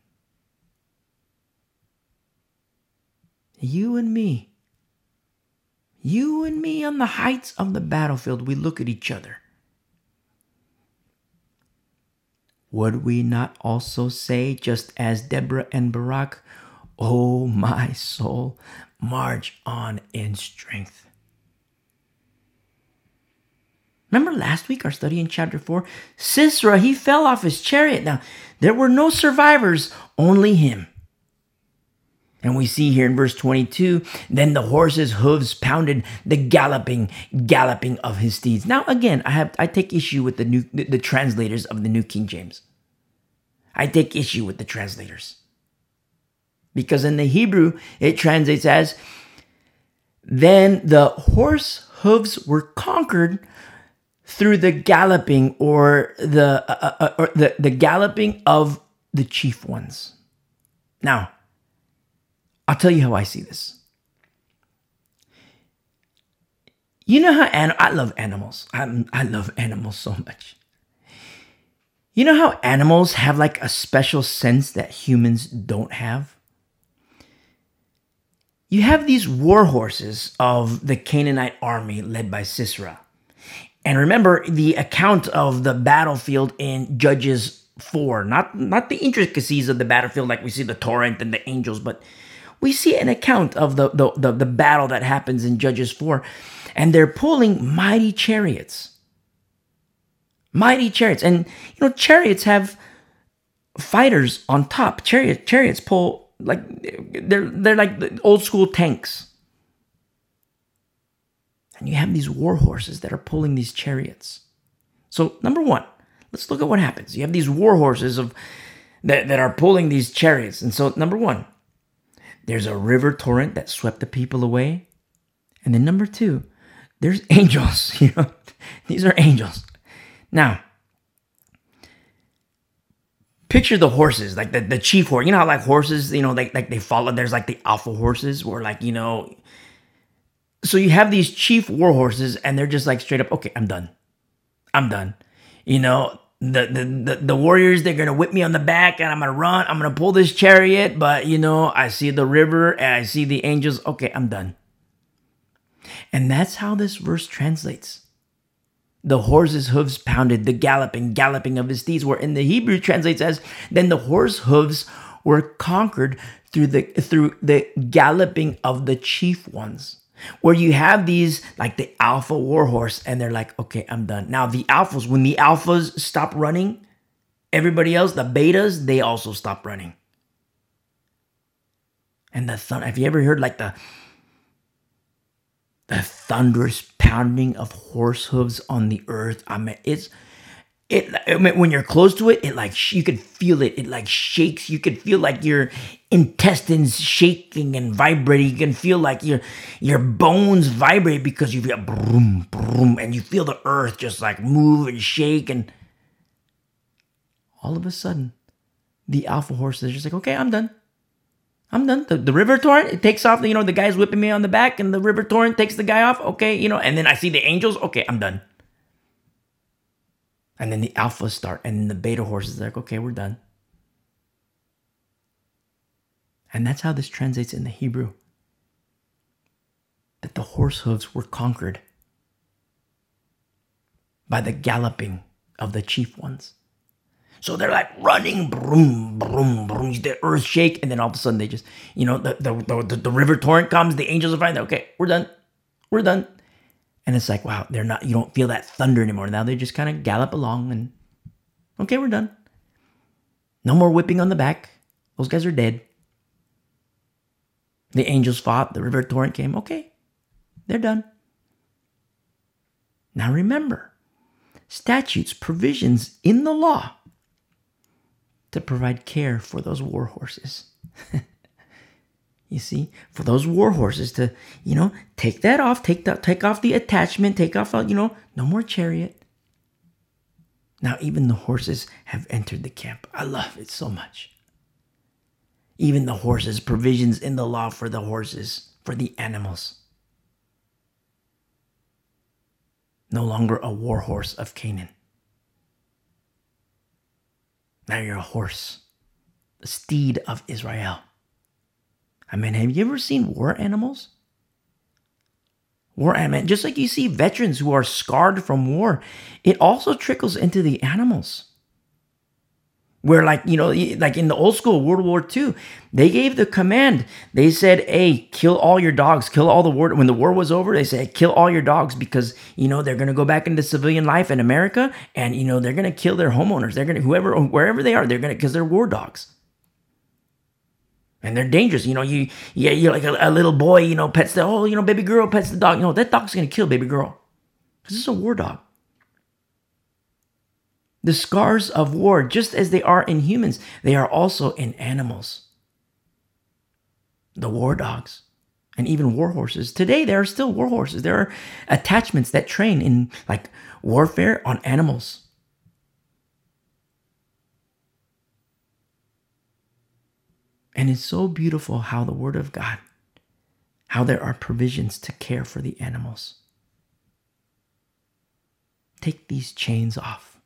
You and me, you and me on the heights of the battlefield, we look at each other. Would we not also say, just as Deborah and Barak, oh, my soul, march on in strength? Remember last week, our study in chapter 4? Sisera, he fell off his chariot. Now, there were no survivors, only him. And we see here in verse 22, then the horse's hooves pounded the galloping, galloping of his steeds. Now, again, I have I take issue with the new the, translators of the New King James. I take issue with the translators. Because in the Hebrew, it translates as, then the horse hooves were conquered through the galloping or the uh, uh, uh or the, the galloping of the chief ones. Now, I'll tell you how I see this. You know how I love animals. I, I love animals so much. You know how animals have like a special sense that humans don't have? You have these war horses of the Canaanite army led by Sisera. And remember the account of the battlefield in Judges 4, not, not the intricacies of the battlefield like we see the torrent and the angels, but we see an account of the, the, the, the battle that happens in Judges 4. And they're pulling mighty chariots. Mighty chariots. And, you know, chariots have fighters on top. Chariot, chariots pull like they're they're like old school tanks. And you have these war horses that are pulling these chariots. So number one, let's look at what happens. You have these war horses of that, that are pulling these chariots. And so number one, there's a river torrent that swept the people away. And then number two, there's angels. You know, these are angels. Now, picture the horses, like the, the chief horse. You know how like horses, you know, like like they follow. There's like the alpha horses, where like you know. So you have these chief war horses, and they're just like straight up. Okay, I'm done. I'm done. You know, the, the, the, warriors they're gonna whip me on the back and i'm gonna run. I'm gonna pull this chariot but you know i see the river and i see the angels. Okay i'm done. And that's how this verse translates. The horse's hooves pounded the galloping galloping of his steeds where in the hebrew translates as then the horse hooves were conquered through the through the galloping of the chief ones where you have these like the alpha warhorse and they're like, okay, I'm done. Now, the alphas, when the alphas stop running, everybody else, the betas, they also stop running. And the thunder, have you ever heard like the the thunderous pounding of horse hooves on the earth? I mean, it's it I mean, when you're close to it, it like you could feel it. It like shakes. You could feel like your intestines shaking and vibrating. You can feel like your your bones vibrate because you feel boom, boom, and you feel the earth just like move and shake. And all of a sudden, the alpha horse is just like, okay, I'm done. I'm done. The, the river torrent, it takes off, you know, the guy's whipping me on the back, and the river torrent takes the guy off. Okay, you know, and then I see the angels. Okay, I'm done. And then the alphas start, and then the beta horse is like, okay, we're done. And that's how this translates in the Hebrew that the horse hooves were conquered by the galloping of the chief ones. So they're like running, boom, boom, boom. The earth shake, and then all of a sudden they just, you know, the the, the, the river torrent comes. The angels are fine. Okay, we're done, we're done. And it's like, wow, they're not, you don't feel that thunder anymore. Now they just kind of gallop along and, okay, we're done. No more whipping on the back. Those guys are dead. The angels fought, the river torrent came. Okay, they're done. Now remember, statutes, provisions in the law to provide care for those war horses. You see, for those war horses to, you know, take that off, take that, take off the attachment, take off, uh, you know, no more chariot. Now even the horses have entered the camp. I love it so much. Even the horses, provisions in the law for the horses, for the animals. No longer a war horse of Canaan. Now you're a horse, the steed of Israel. I mean, have you ever seen war animals? War animals, just like you see veterans who are scarred from war, it also trickles into the animals. Where, like, you know, like in the old school World War II, they gave the command. They said, hey, kill all your dogs, kill all the war. When the war was over, they said, kill all your dogs because, you know, they're going to go back into civilian life in America and, you know, they're going to kill their homeowners. They're going to, whoever, wherever they are, they're going to, because they're war dogs and they're dangerous. You know, you yeah, you're like a, a, little boy. You know, pets the oh, you know, baby girl pets the dog. You know, that dog's gonna kill baby girl because it's a war dog. The scars of war, just as they are in humans, they are also in animals. The war dogs and even war horses. Today, there are still war horses. There are attachments that train in like warfare on animals. And it's so beautiful how the Word of God, how there are provisions to care for the animals. Take these chains off.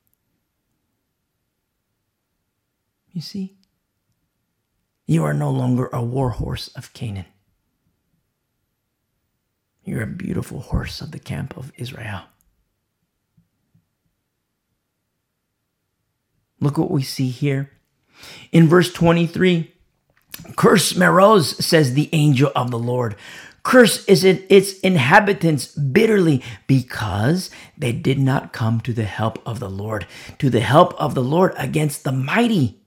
You see? You are no longer a war horse of Canaan. You're a beautiful horse of the camp of Israel. Look what we see here. In verse 23, Curse Meroz, says the angel of the Lord. Curse is it, its inhabitants bitterly because they did not come to the help of the Lord, to the help of the Lord against the mighty.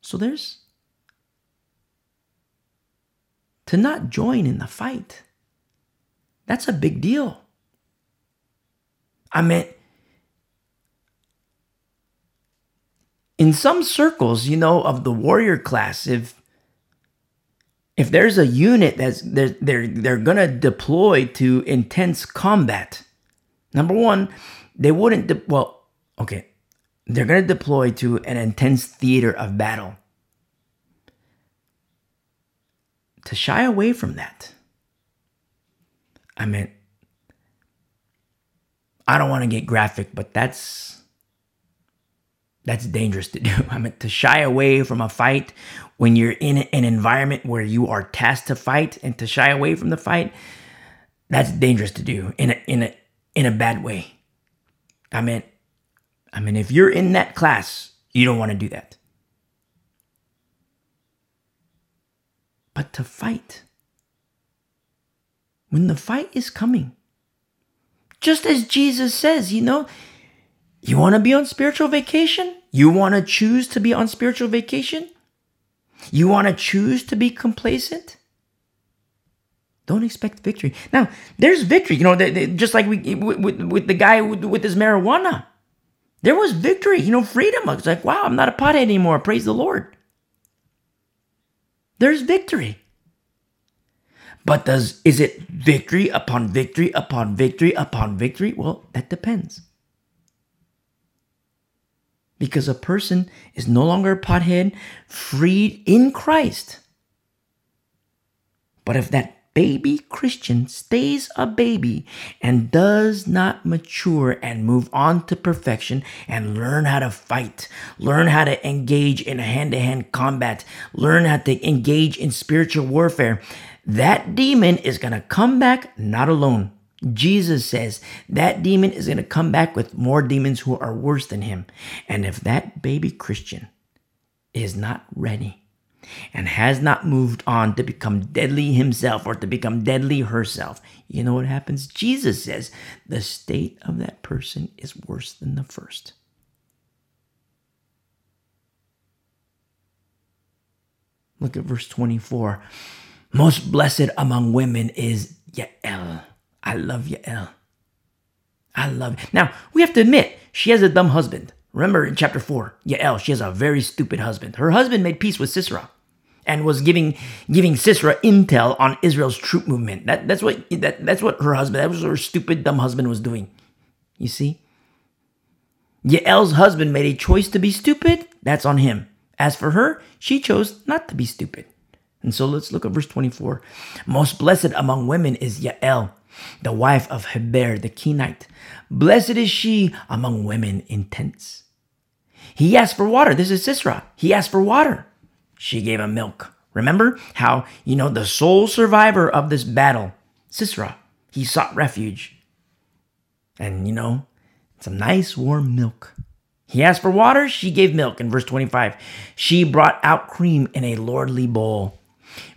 So there's to not join in the fight. That's a big deal. I mean, in some circles, you know, of the warrior class, if if there's a unit that's they're they're they're gonna deploy to intense combat, number one, they wouldn't de- well, okay, they're gonna deploy to an intense theater of battle. To shy away from that, I mean, I don't want to get graphic, but that's that's dangerous to do. I mean, to shy away from a fight when you're in an environment where you are tasked to fight and to shy away from the fight, that's dangerous to do in a, in a, in a bad way. I mean, I mean, if you're in that class, you don't want to do that. but to fight. When the fight is coming, just as Jesus says, you know, you want to be on spiritual vacation? You want to choose to be on spiritual vacation? You want to choose to be complacent? Don't expect victory. Now, there's victory. You know, they, they, just like we with, with, the guy with, with his marijuana, there was victory. You know, freedom. I was like, wow, I'm not a pothead anymore. Praise the Lord. There's victory. But does is it victory upon victory upon victory upon victory? Well, that depends. Because a person is no longer a pothead, freed in Christ. But if that baby Christian stays a baby and does not mature and move on to perfection and learn how to fight, learn how to engage in hand to hand combat, learn how to engage in spiritual warfare, that demon is going to come back not alone. Jesus says that demon is going to come back with more demons who are worse than him. And if that baby Christian is not ready, and has not moved on to become deadly himself or to become deadly herself, you know what happens? Jesus says the state of that person is worse than the first. Look at verse 24. Most blessed among women is Yael. I love Yael. I love it. Now, we have to admit, she has a dumb husband. Remember in chapter 4, Yael, she has a very stupid husband. Her husband made peace with Sisera and was giving giving Sisera intel on Israel's troop movement. That that's what that, that's what her husband, that was her stupid dumb husband was doing. You see? Yael's husband made a choice to be stupid. That's on him. As for her, she chose not to be stupid. And so let's look at verse 24. Most blessed among women is Yael, the wife of Heber the Kenite. Blessed is she among women in tents. He asked for water. This is Sisera. He asked for water she gave him milk. Remember how, you know, the sole survivor of this battle, Sisera, he sought refuge. And, you know, some nice warm milk. He asked for water, she gave milk. In verse 25, she brought out cream in a lordly bowl.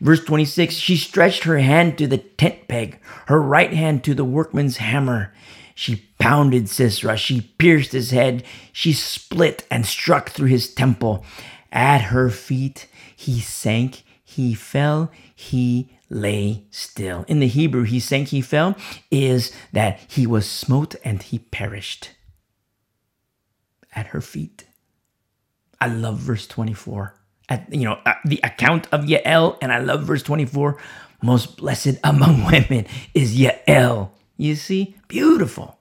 Verse 26, she stretched her hand to the tent peg, her right hand to the workman's hammer. She pounded Sisera, she pierced his head, she split and struck through his temple. At her feet, he sank, he fell, he lay still. In the Hebrew, he sank, he fell, is that he was smote and he perished at her feet. I love verse 24. You know, uh, the account of Yael, and I love verse 24. Most blessed among women is Yael. You see? Beautiful.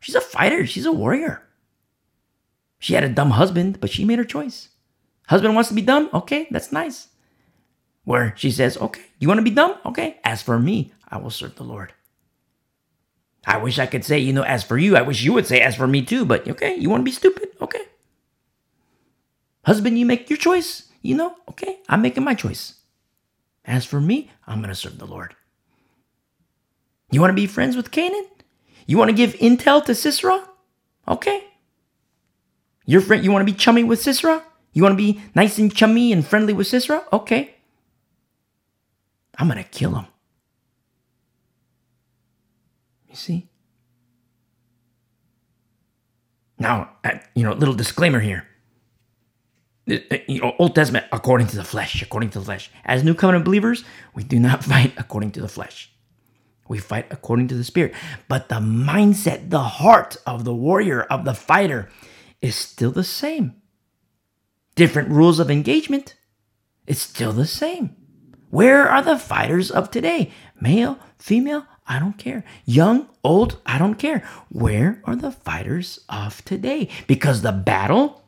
She's a fighter, she's a warrior. She had a dumb husband, but she made her choice. Husband wants to be dumb? Okay, that's nice. Where she says, Okay, you want to be dumb? Okay, as for me, I will serve the Lord. I wish I could say, you know, as for you, I wish you would say, as for me too, but okay, you want to be stupid? Okay. Husband, you make your choice, you know, okay, I'm making my choice. As for me, I'm going to serve the Lord. You want to be friends with Canaan? You want to give intel to Sisera? Okay. Your friend, you want to be chummy with Sisera? You want to be nice and chummy and friendly with Sisera? Okay. I'm going to kill him. You see? Now, you know, little disclaimer here. You know, Old Testament, according to the flesh, according to the flesh. As New Covenant believers, we do not fight according to the flesh. We fight according to the Spirit. But the mindset, the heart of the warrior, of the fighter, is still the same different rules of engagement, it's still the same. Where are the fighters of today? Male, female, I don't care. Young, old, I don't care. Where are the fighters of today? Because the battle,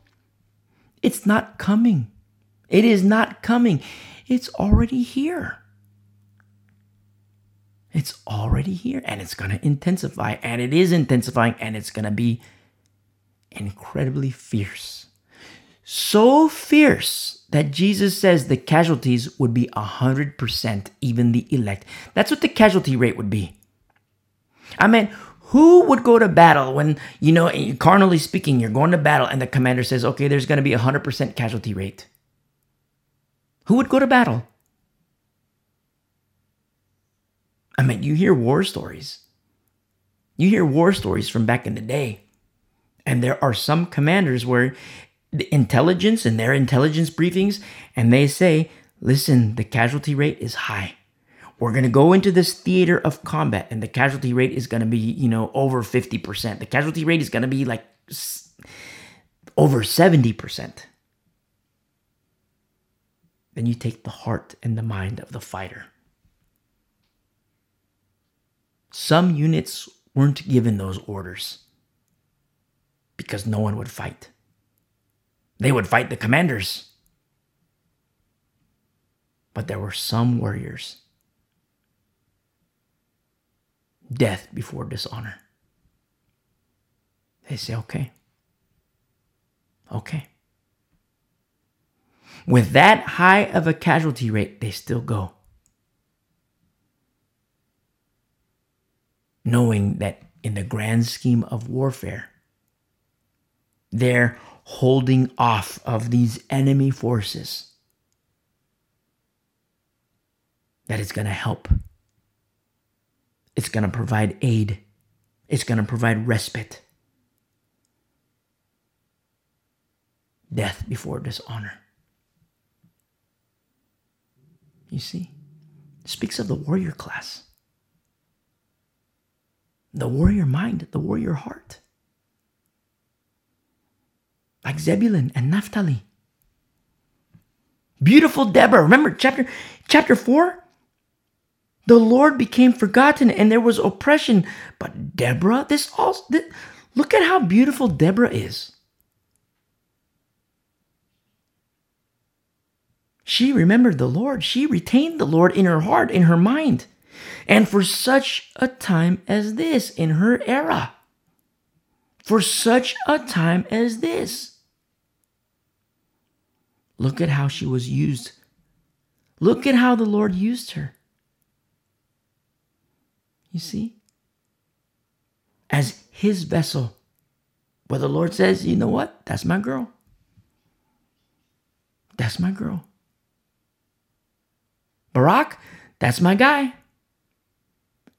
it's not coming. It is not coming. It's already here. It's already here and it's going to intensify and it is intensifying and it's going to be incredibly fierce so fierce that Jesus says the casualties would be 100%, even the elect. That's what the casualty rate would be. I mean, who would go to battle when, you know, eh, carnally speaking, you're going to battle and the commander says, okay, there's going to be a 100% casualty rate? Who would go to battle? I mean, you hear war stories. You hear war stories from back in the day. And there are some commanders where the intelligence and their intelligence briefings, and they say, listen, the casualty rate is high. We're going to go into this theater of combat, and the casualty rate is going to be, you know, over 50%. The casualty rate is going to be like over 70%. Then you take the heart and the mind of the fighter. Some units weren't given those orders because no one would fight. They would fight the commanders. But there were some warriors. Death before dishonor. They say, okay. Okay. With that high of a casualty rate, they still go. Knowing that in the grand scheme of warfare, they're holding off of these enemy forces. That is going to help. It's going to provide aid. It's going to provide respite. Death before dishonor. You see, it speaks of the warrior class, the warrior mind, the warrior heart like Zebulun and Naphtali. Beautiful Deborah. Remember chapter chapter 4? The Lord became forgotten and there was oppression. But Deborah, this also this, look at how beautiful Deborah is. She remembered the Lord. She retained the Lord in her heart, in her mind. And for such a time as this, in her era, for such a time as this. Look at how she was used. Look at how the Lord used her. You see? As his vessel. Where the Lord says, you know what? That's my girl. That's my girl. Barak, that's my guy.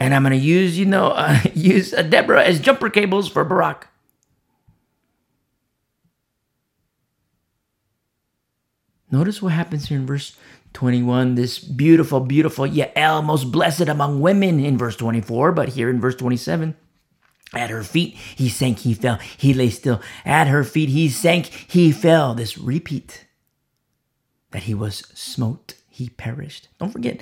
And I'm going to use, you know, uh, use Deborah as jumper cables for Barak. Notice what happens here in verse 21. This beautiful, beautiful Yael, most blessed among women in verse 24, but here in verse 27. At her feet he sank, he fell, he lay still. At her feet he sank, he fell. This repeat that he was smote, he perished. Don't forget,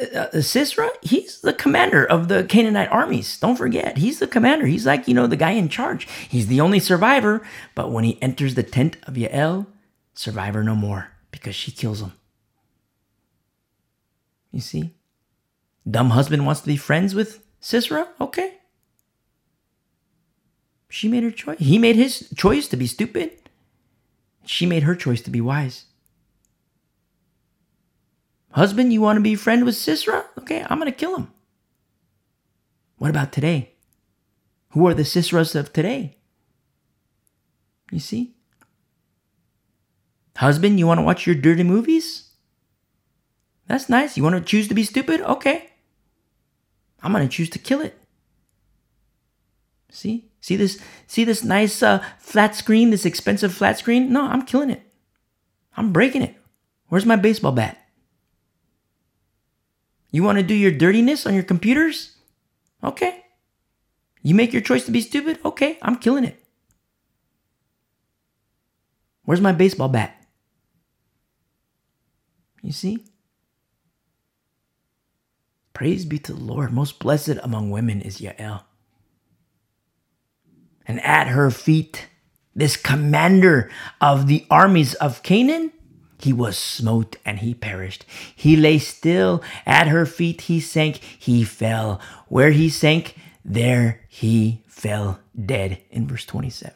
uh, uh, Sisera, he's the commander of the Canaanite armies. Don't forget, he's the commander. He's like, you know, the guy in charge. He's the only survivor. But when he enters the tent of Yael, survivor no more because she kills him. You see? Dumb husband wants to be friends with Sisera? Okay. She made her choice. He made his choice to be stupid. She made her choice to be wise. Husband, you want to be friend with Sisera? Okay, I'm going to kill him. What about today? Who are the Siseras of today? You see? Husband, you want to watch your dirty movies? That's nice. You want to choose to be stupid? Okay. I'm going to choose to kill it. See? See this see this nice uh, flat screen, this expensive flat screen? No, I'm killing it. I'm breaking it. Where's my baseball bat? You want to do your dirtiness on your computers? Okay. You make your choice to be stupid? Okay, I'm killing it. Where's my baseball bat? You see? Praise be to the Lord. Most blessed among women is Yael. And at her feet, this commander of the armies of Canaan, he was smote and he perished. He lay still. At her feet he sank. He fell. Where he sank, there he fell dead. In verse 27,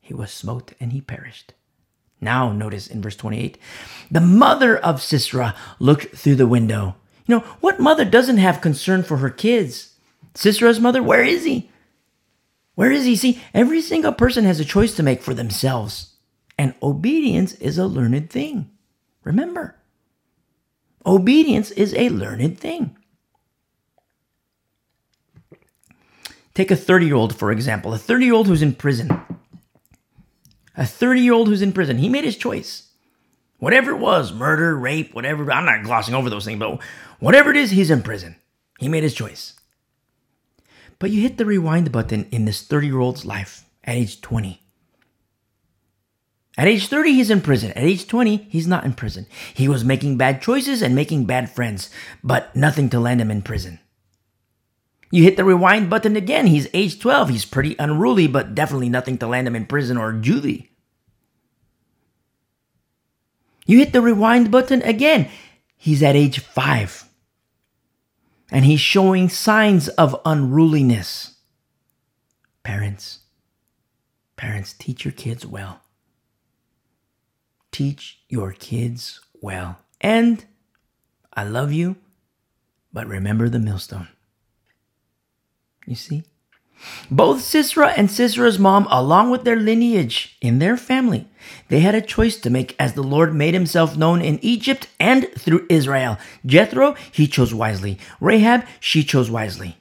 he was smote and he perished. Now, notice in verse 28, the mother of Sisera looked through the window. You know, what mother doesn't have concern for her kids? Sisera's mother, where is he? Where is he? See, every single person has a choice to make for themselves. And obedience is a learned thing. Remember, obedience is a learned thing. Take a 30 year old, for example, a 30 year old who's in prison. A 30 year old who's in prison. He made his choice. Whatever it was murder, rape, whatever. I'm not glossing over those things, but whatever it is, he's in prison. He made his choice. But you hit the rewind button in this 30 year old's life at age 20. At age 30, he's in prison. At age 20, he's not in prison. He was making bad choices and making bad friends, but nothing to land him in prison. You hit the rewind button again. He's age 12. He's pretty unruly, but definitely nothing to land him in prison or juvie. You hit the rewind button again. He's at age 5. And he's showing signs of unruliness. Parents, parents, teach your kids well. Teach your kids well. And I love you, but remember the millstone. You see? Both Sisera and Sisera's mom, along with their lineage in their family, they had a choice to make as the Lord made himself known in Egypt and through Israel. Jethro, he chose wisely. Rahab, she chose wisely.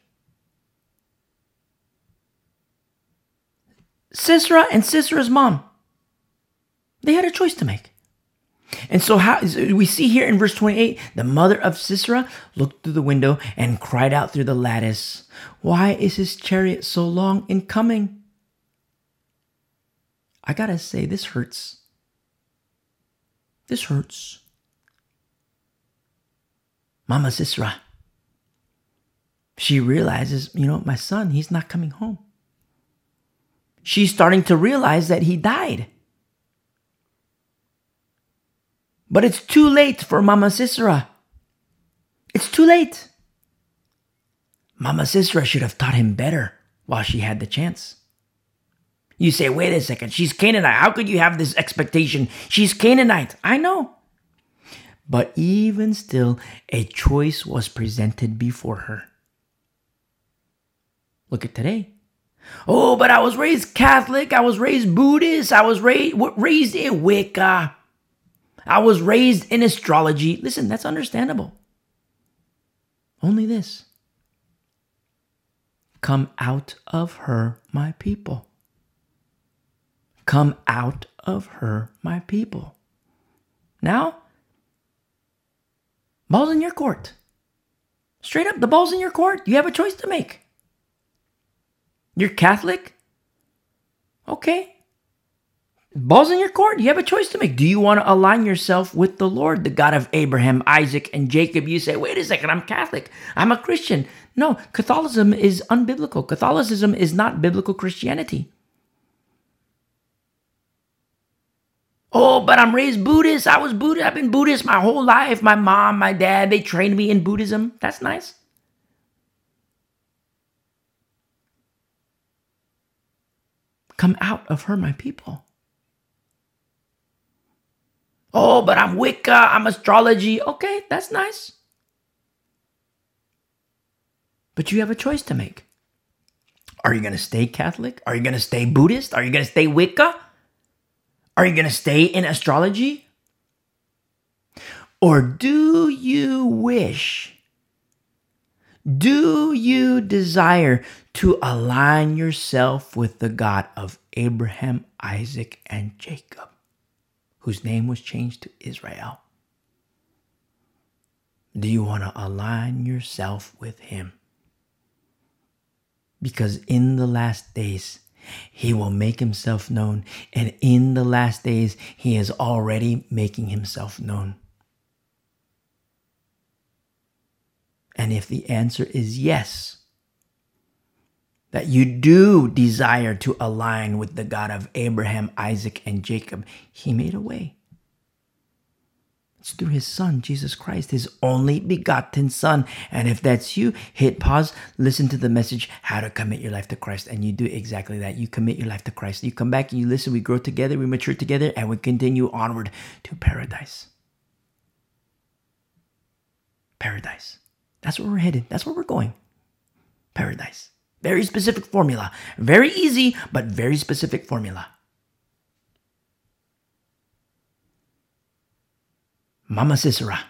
Sisera and Sisera's mom, they had a choice to make. And so how we see here in verse 28, the mother of Sisera looked through the window and cried out through the lattice, Why is his chariot so long in coming? I gotta say, this hurts. This hurts. Mama Sisera. She realizes, you know, my son, he's not coming home. She's starting to realize that he died. But it's too late for Mama Sisera. It's too late. Mama Sisera should have taught him better while she had the chance. You say, wait a second, she's Canaanite. How could you have this expectation? She's Canaanite. I know. But even still, a choice was presented before her. Look at today. Oh, but I was raised Catholic. I was raised Buddhist. I was raised, raised in Wicca. I was raised in astrology. Listen, that's understandable. Only this Come out of her, my people. Come out of her, my people. Now, ball's in your court. Straight up, the ball's in your court. You have a choice to make. You're Catholic? Okay, Ball's in your court. You have a choice to make. Do you want to align yourself with the Lord, the God of Abraham, Isaac, and Jacob? You say, wait a second, I'm Catholic. I'm a Christian. No, Catholicism is unbiblical. Catholicism is not biblical Christianity. Oh, but I'm raised Buddhist. I was Buddhist. I've been Buddhist my whole life. My mom, my dad, they trained me in Buddhism. That's nice. Come out of her, my people. Oh, but I'm Wicca, I'm astrology. Okay, that's nice. But you have a choice to make. Are you going to stay Catholic? Are you going to stay Buddhist? Are you going to stay Wicca? Are you going to stay in astrology? Or do you wish, do you desire to align yourself with the God of Abraham, Isaac, and Jacob? Whose name was changed to Israel? Do you want to align yourself with him? Because in the last days, he will make himself known. And in the last days, he is already making himself known. And if the answer is yes, that you do desire to align with the God of Abraham, Isaac, and Jacob, He made a way. It's through His Son, Jesus Christ, His only begotten Son. And if that's you, hit pause, listen to the message, How to Commit Your Life to Christ. And you do exactly that. You commit your life to Christ. You come back and you listen, we grow together, we mature together, and we continue onward to paradise. Paradise. That's where we're headed. That's where we're going. Paradise. Very specific formula. Very easy, but very specific formula. Mama Sisera.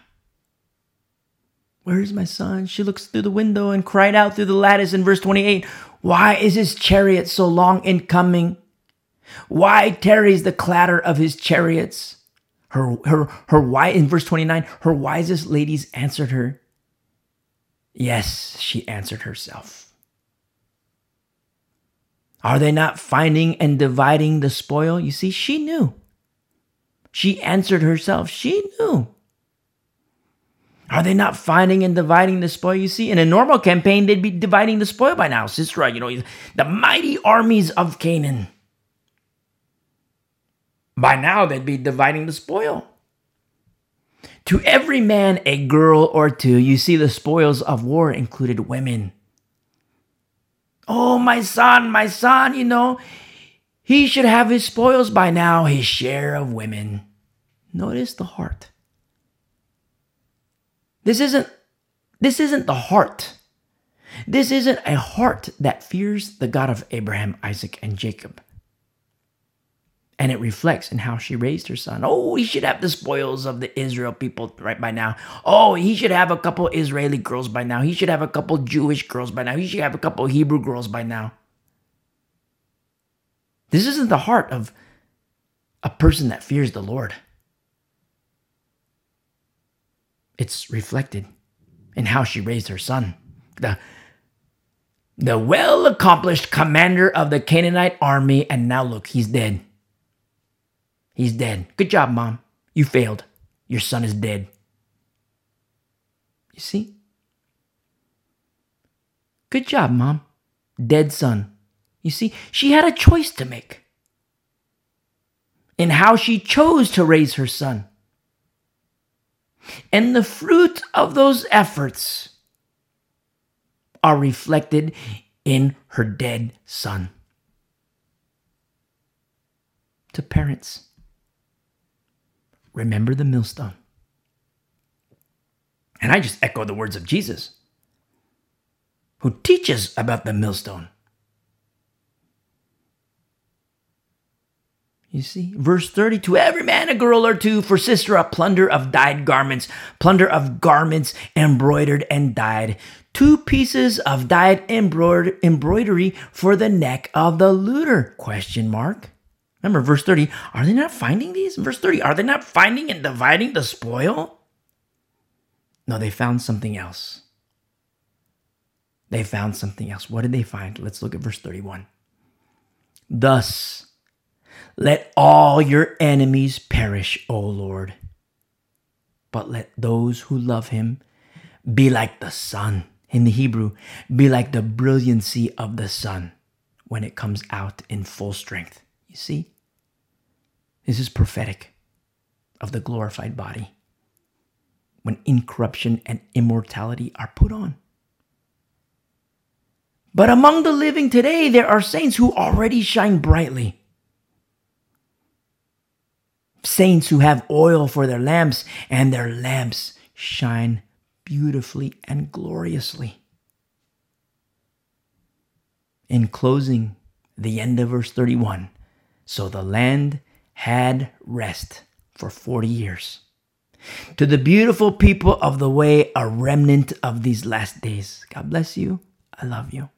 Where's my son? She looks through the window and cried out through the lattice in verse 28 Why is his chariot so long in coming? Why tarries the clatter of his chariots? Her, her, her, why, in verse 29, her wisest ladies answered her. Yes, she answered herself. Are they not finding and dividing the spoil? You see, she knew. She answered herself. She knew. Are they not finding and dividing the spoil? You see, in a normal campaign, they'd be dividing the spoil by now. Sisera, you know, the mighty armies of Canaan. By now, they'd be dividing the spoil. To every man, a girl or two, you see, the spoils of war included women. Oh, my son, my son, you know, he should have his spoils by now, his share of women. Notice the heart. This isn't this isn't the heart. This isn't a heart that fears the God of Abraham, Isaac, and Jacob. And it reflects in how she raised her son. Oh, he should have the spoils of the Israel people right by now. Oh, he should have a couple Israeli girls by now. He should have a couple Jewish girls by now. He should have a couple Hebrew girls by now. This isn't the heart of a person that fears the Lord. It's reflected in how she raised her son. The, the well accomplished commander of the Canaanite army, and now look, he's dead. He's dead. Good job, mom. You failed. Your son is dead. You see? Good job, mom. Dead son. You see, she had a choice to make in how she chose to raise her son. And the fruit of those efforts are reflected in her dead son. To parents, remember the millstone. And I just echo the words of Jesus, who teaches about the millstone. You see, verse 30 to every man a girl or two for Sisera plunder of dyed garments, plunder of garments embroidered and dyed, two pieces of dyed embroidery for the neck of the looter? Question mark. Remember, verse 30, are they not finding these? Verse 30, are they not finding and dividing the spoil? No, they found something else. They found something else. What did they find? Let's look at verse 31. Thus, let all your enemies perish, O Lord. But let those who love him be like the sun. In the Hebrew, be like the brilliancy of the sun when it comes out in full strength. You see? This is prophetic of the glorified body when incorruption and immortality are put on. But among the living today, there are saints who already shine brightly. Saints who have oil for their lamps, and their lamps shine beautifully and gloriously. In closing, the end of verse 31 So the land had rest for 40 years. To the beautiful people of the way, a remnant of these last days. God bless you. I love you.